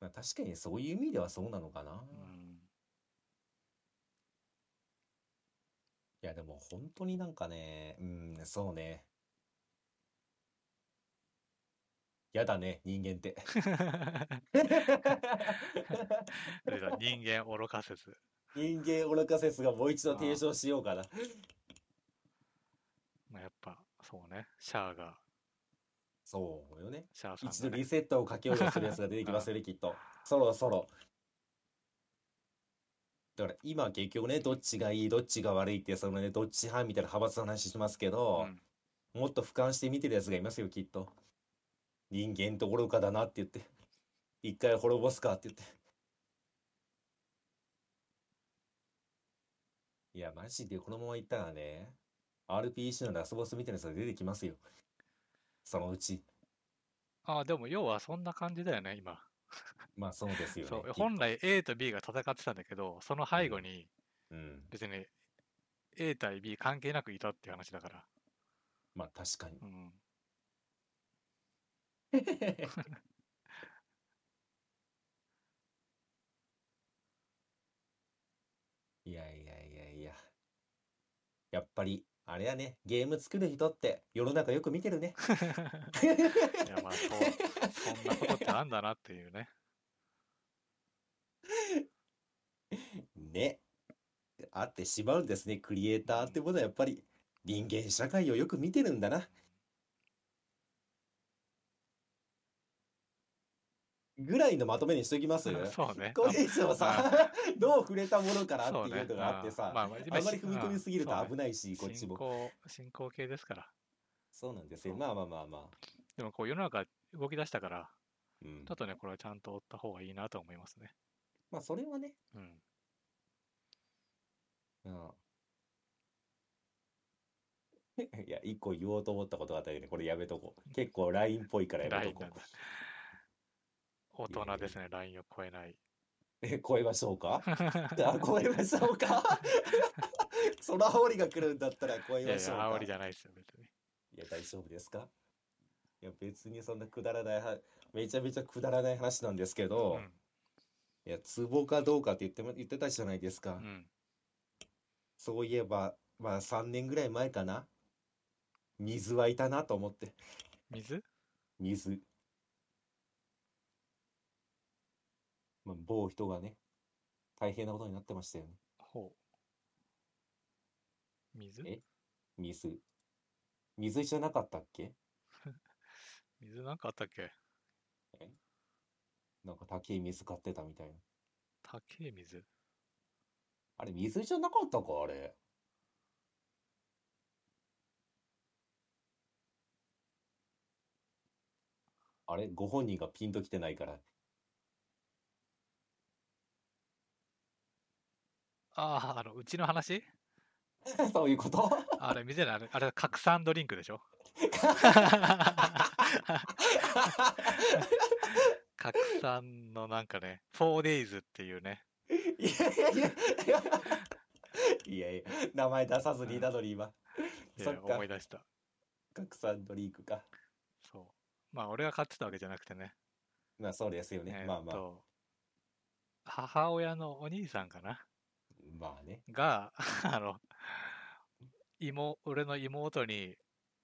まあ、確かにそういう意味ではそうなのかな。うん。いやでも本当になんかね、うん、そうね。やだね、人間って。人間愚かせず。人間愚か説がもう一度提唱しようかな。まあ、やっぱ、そうね。シャアが、そうよね。シャアさん一度。リセットをかけようとするやつが出てきますよね、きっと。そろそろ。だから今結局ね、どっちがいい、どっちが悪いって、そのね、どっち派みたいな派閥の話しますけど、もっと俯瞰して見てるやつがいますよ、きっと。人間と愚かだなって言って。一回滅ぼすかって言って。いや、マジでこのままいったらね、RPC のラスボスみたいなやつが出てきますよ。そのうち。ああ、でも要はそんな感じだよね、今。まあそうですよね。本来 A と B が戦ってたんだけど、その背後にうん。別に A 対 B 関係なくいたっていう話だから。まあ確かに。うん。いやいやいやいや。やっぱり、あれやね、ゲーム作る人って世の中よく見てるね。いや、まあ、そう、そんなことってあんだなっていうね。ねね、あってしまうんですね。クリエイターってものはやっぱり人間社会をよく見てるんだな。ぐらいのまとめにしときます？そうね。これ以上さ、どう触れたものからっていうのがあってさ、まあまああんまり踏み込みすぎるとうん危ないし、こっちも。進行、進行形ですから。そうなんですよ。まあまあまあまあ。でもこう世の中動き出したから、うんちょっとね、これはちゃんと追った方がいいなと思いますね。まあそれはね、うん。うん。いや、一個言おうと思ったことがあったけどね、これやめとこう。結構 LINE っぽいからやめとこう。大人ですね、LINE を超えない。え、超えましょうか？あ、超えましょうか？その煽りが来るんだったら超えいやいや、ましょうか？煽りじゃないですよ、別に。いや、大丈夫ですか？いや、別にそんなくだらないは、めちゃめちゃくだらない話なんですけど、うん。いや、ツボかどうかって言っても、言ってたじゃないですか。うん。そういえば、まあ3年ぐらい前かな？水はいたなと思って。水？水。まあ、某人がね、大変なことになってましたよね。ほう。水？え？水。水じゃなかったっけ？水なんかあったっけ？なんか高い水買ってたみたいな。高い水？あれ、水じゃなかったかあれ。あれ？ご本人がピンときてないから。ああ、あの、うちの話？そういうこと？あれ、水じゃない、あれ、あれ、拡散ドリンクでしょ？拡散のなんかね、4days っていうね、いやいやいや。いやいや、名前出さずにいたのに今。いやそっか思い出した。拡散ドリンクか。そう。まあ、俺が買ってたわけじゃなくてね。まあそうですよね。えーっまあまあ。と、母親のお兄さんかな？まあね。が、あの、妹、俺の妹に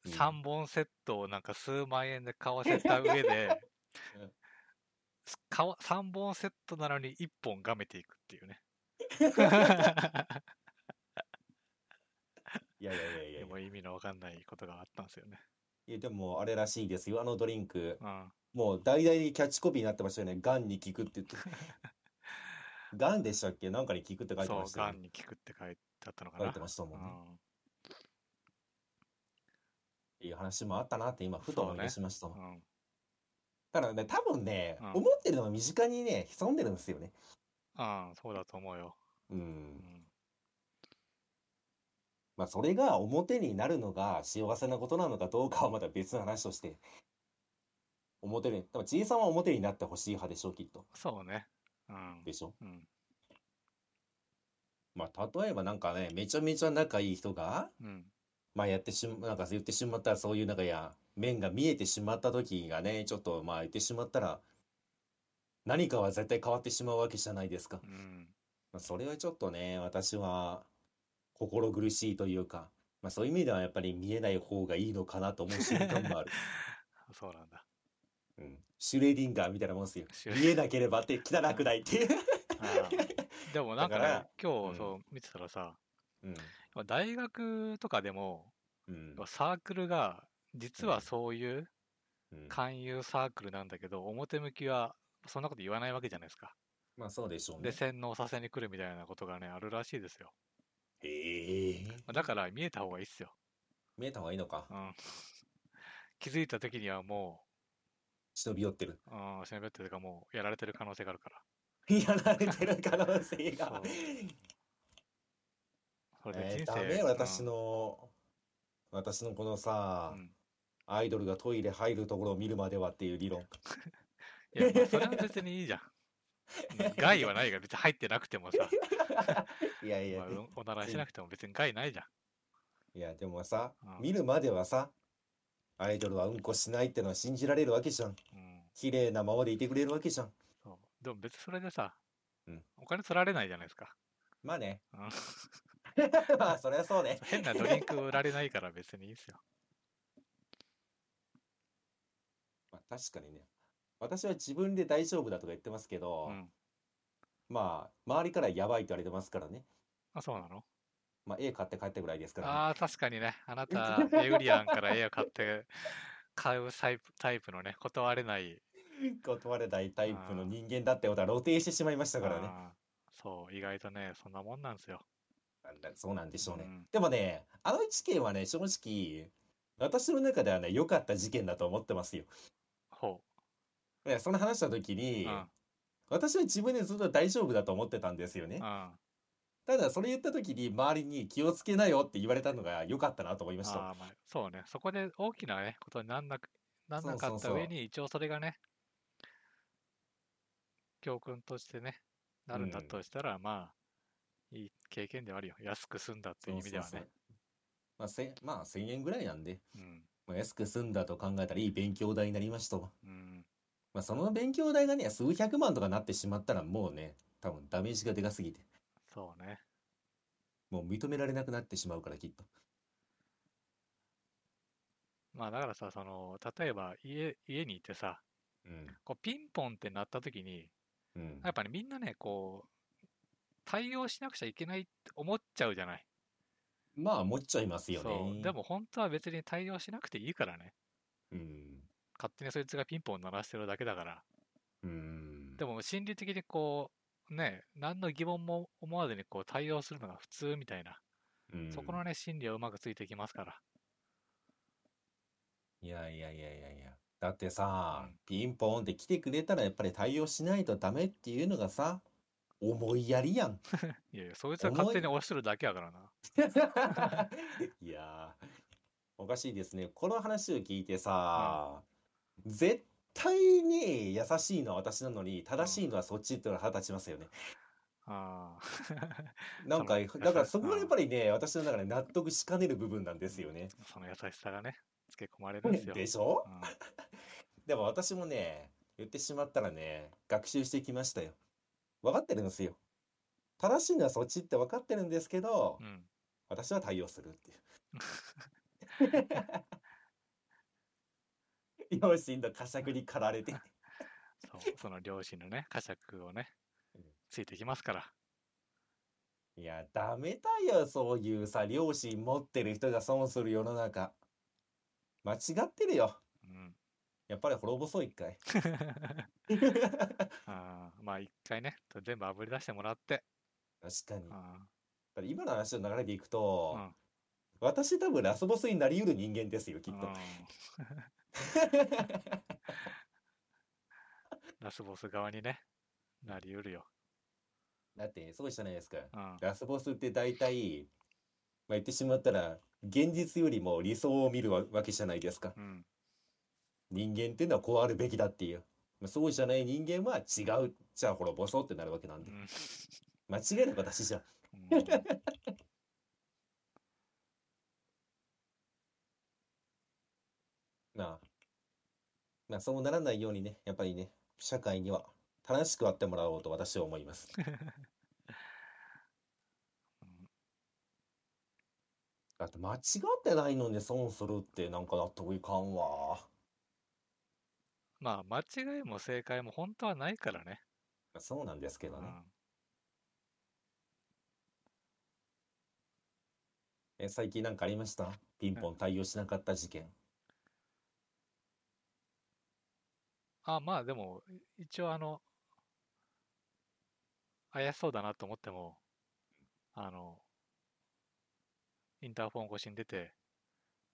うん3本セットをなんか数万円で買わせた上で うん、す買わ3本セットなのに1本がめていくっていうね。いやいやいやいや。でも意味のわかんないことがあったんですよね。いやでもあれらしいですよ。あのドリンク。うん。もう大々にキャッチコピーになってましたよね。ガンに効くって言って。ガンでしたっけ？なんかに効くって書いてそう、ましたよね。がんに効くって書いてあったのかな書いて。ましたもんね。うんいい話もあったなって今ふと思い出しましたもん。うん。だからね、多分ね、うん思ってるのが身近にね、潜んでるんですよね。うん、そうだと思うよ。う。うんん。まあそれが表になるのが幸せなことなのかどうかはまた別の話として。表に、多分じいさんは表になってほしい派でしょう、きっと。そうね。うん。でしょ？うん。まあ例えばなんかね、めちゃめちゃ仲いい人が、うん。まあやってしま、なんか言ってしまったらそういうなんかや、面が見えてしまった時がね、ちょっとまあ言ってしまったら、何かは絶対変わってしまうわけじゃないですか。うん。まあ、それはちょっとね、私は心苦しいというか、まあそういう意味ではやっぱり見えない方がいいのかなと思う瞬間もある。そうなんだ。うん。シュレーディンガーみたいなもんですよ。見えなければって汚くないっていう。でもなんかね、今うん日そう見てたらさ、うん。大学とかでもうん。サークルが実はそういううん勧誘サークルなんだけど、表向きはそんなこと言わないわけじゃないですか。まあそうでしょうで、ね。洗脳させに来るみたいなことがね、あるらしいですよ。へえ。だから見えた方がいいっすよ。見えた方がいいのか。うん。気づいた時にはも忍び寄ってる。う、うん、しゃべってるかもうやられてる可能性があるから。やられてる可能性がそれえーで人生、ダメ？私の、私のこのさうん、うんアイドルがトイレ入るところを見るまではっていう理論。いや、まあ、それは別にいいじゃん。うん害はないが別に入ってなくてもさ、いやいやまあ、うんおならしなくても別に害ないじゃん。いや、でもさうん、見るまではさ、アイドルはうんこしないってのは信じられるわけじゃん。うん。綺麗なままでいてくれるわけじゃん。そう。でも別にそれでさ、うんお金取られないじゃないですか。まあね。うん まあ、そりゃそうね。変なドリンク売られないから別にいいですよ。まあ、確かにね。私は自分で大丈夫だとか言ってますけど、うん。まあ、周りからやばいと言われてますからね。あ、そうなの？まあ、絵買って帰ったぐらいですからね。ああ、確かにね。あなた、エウリアンから絵を買って、買うタイプタイプのね、断れない。断れないタイプの人間だってことは露呈してしまいましたからね。そう、意外とね、そんなもんなんですよ。そうなんでしょうね。うんでもね、あの事件はね、正直、私の中ではね、良かった事件だと思ってますよ。ほねその話した時う。に、うん。私は自分でずっと大丈夫だと思ってたんですよね。うん。ただ、それ言った時に周りに気をつけなよって言われたのが良かったなと思いました。あーまあ、そうね。そこで大きなね、ことになんなくなんなかそうそうそうった上に、一応それがね、教訓としてね、なるんだうんとしたら、まあ、いい経験ではあるよ。安く済んだっていう意味ではねそうそう。まあ、せまあ、1000円ぐらいなんで、うん。まあ、安く済んだと考えたらいい勉強代になりましたわ。うん。まあ、その勉強代がね、数百万とかなってしまったらもうね、多分ダメージがでかすぎて、そうね。もう認められなくなってしまうから、きっと。まあだからさ、その、例えば家、家にいてさ、うん。こうピンポンって鳴った時に、うんやっぱりみんなね、こう、対応しなくちゃいけないって思っちゃうじゃない。まあ、持っちゃいますよそね。う。でも本当は別に対応しなくていいからね。うん。勝手にそいつがピンポン鳴らしてるだけだから。うん。でも心理的にこう、ね、何の疑問も思わずにこう対応するのが普通みたいな、うんそこのね、心理はうまくついていきますから。いやいやいやいやいや。だってさ、うんピンポンって来てくれたらやっぱり対応しないとダメっていうのがさ、思いやりやん。いやいや、そいつは勝手に押してるだけやからな。いやー、おかしいですね。この話を聞いてさ、絶対に優しいのは私なのに、正しいのはそっちっていうのは腹立ちますよね。ああ。なんか、だからそこがやっぱりね、私の中で納得しかねる部分なんですよね。その優しさがね、つけ込まれるんですよ。でしょ？うん でも私もね、言ってしまったらね、学習してきましたよ。分かってるんですよ。正しいのはそっちって分かってるんですけど、うん。私は対応するっていう。両親の呵責に駆られて。そう、その両親のね、呵責をねうん、ついてきますから。いや、ダメだよ、そういうさ、両親持ってる人が損する世の中。間違ってるよ。うん。やっぱり滅ぼそう、一回。あーまあ一回ね、全部あぶり出してもらって。確かに。だあ今の話の流れでいくーと、うん私多分ラスボスになり得る人間ですよ、きっと。う んラスボス側にね、なりうるよ。だって、そうじゃないですか。うん。ラスボスって大体、まあ、言ってしまったら、現実よりも理想を見るわわけじゃないですか。うん。人間っていうのはこうあるべきだっていう。まあそうじゃない人間は違う。じゃあ滅ぼそうってなるわけなんで。うん間違いなく私じゃん。うん まあ、まあそうならないようにね、やっぱりね、社会には正しくあってもらおうと私は思います。だって間違ってないのに損するってなんか納得いかんわ。まあ、間違いも正解も本当はないからね。まあそうなんですけどね。うんえ、最近なんかありました？ピンポン対応しなかった事件。あ、まあでも、い一応あの、怪しそうだなと思っても、あの、インターフォン越しに出て、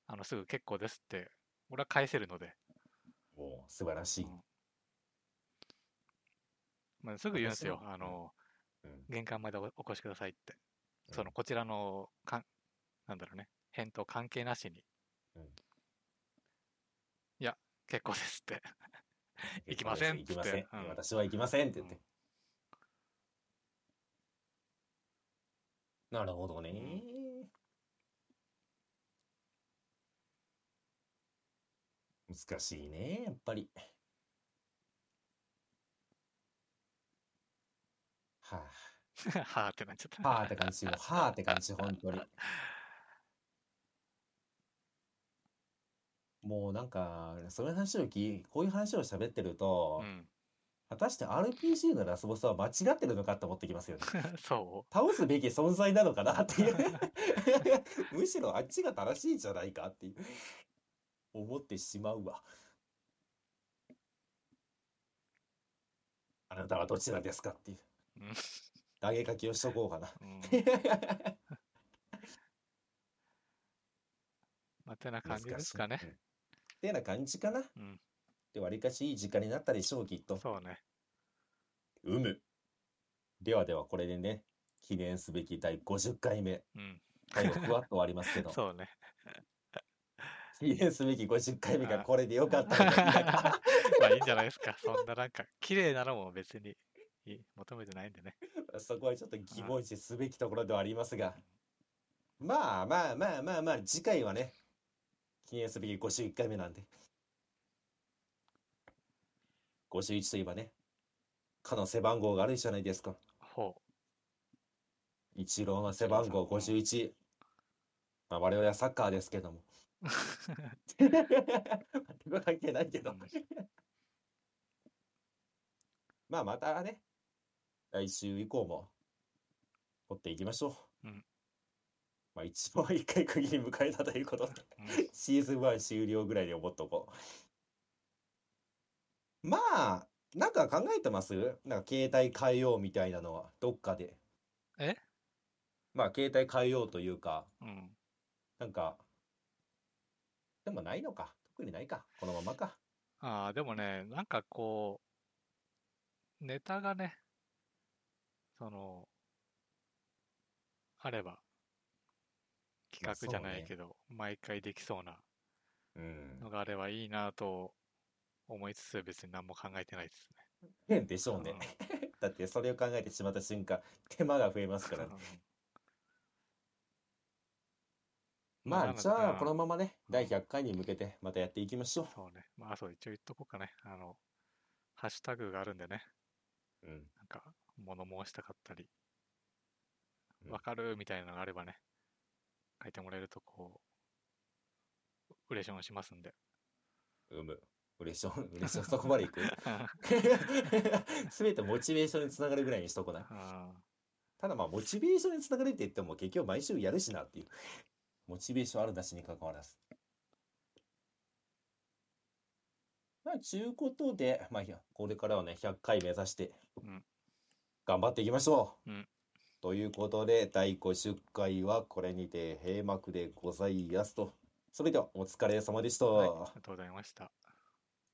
あの、すぐ結構ですって、俺は返せるので、お素晴らしい。うんまあ、すぐ言うんですよ。あの、うん玄関までおお越しくださいって。うんその、こちらの、かん、なんだろうね、返答関係なしに。うんいや、結構ですって。行きません行きません。私は行きませんって言って。なるほどね。難しいね、やっぱり。は はあってなっちゃった。あ、はあって感じ、はあって感じ、本当に。もうなんか、そういう話を聞い、こういう話を喋ってるとう、ん。果たして RPG のラスボスは間違ってるのかって思ってきますよね。そ倒すべき存在なのかなっていう むしろあっちが正しいんじゃないかっていう思ってしまうわ。あなたはどちらですかっていううん投げかけをしとこうかな。う。うん。まあ、てな感じですかね。てな感じかな。うん。で、わりかしいい時間になったでしょう、きっと。そうね。うむ。ではでは、これでね、記念すべき第50回目。うん。最後、ふわっと終わりますけど、そうね。記念すべき50回目がこれでよかった まあいいんじゃないですか。そんななんか、綺麗なのも別に求めてないんでね。そこはちょっと疑問視すべきところではありますが、まあまあまあまあまあ、次回はね、記念すべき51回目なんで。51といえばね、かの背番号があるじゃないですか。ほ一郎の背番号51。まあ我々はサッカーですけども。う。全く関係ないけどうん。まあまたね、来週以降も掘っていきましょう。うんまあ一応一回区切り迎えたということで、うんシーズン1終了ぐらいで思っとこう。まあ、なんか考えてます？なんか携帯変えようみたいなのは、どっかで。え？まあ携帯変えようというか、うん。なんか、でもないのか。特にないか。このままか。ああ、でもね、なんかこう、ネタがね、その、あれば、企画じゃないけど、毎回できそうなうん。のがあればいいなと思いつつ、別に何も考えてないですね。変でしょうね。だってそれを考えてしまった瞬間、手間が増えますからね。まあ、じゃあ、このままね、第100回に向けてまたやっていきましょそうね。まあ、そう、一応言っとこうかね。あの、ハッシュタグがあるんでね、う。うん。なんか、物申したかったり、うんわかるみたいなのがあればね、書いてもらえると、こう、嬉しいもしますんで。うむ。嬉しょ、嬉しょ、そこまでいく？すべてモチベーションにつながるぐらいにしとこうな。あただまあ、モチベーションにつながるって言っても結局毎週やるしなっていう。モチベーションあるなしに関わらず。まあ、ちゅうことで、まあ、これからはね、100回目指してうん、頑張っていきましょう。うんということで、第5出回はこれにて閉幕でございますと。それでは、お疲れ様でした。はい、ありがとうございました。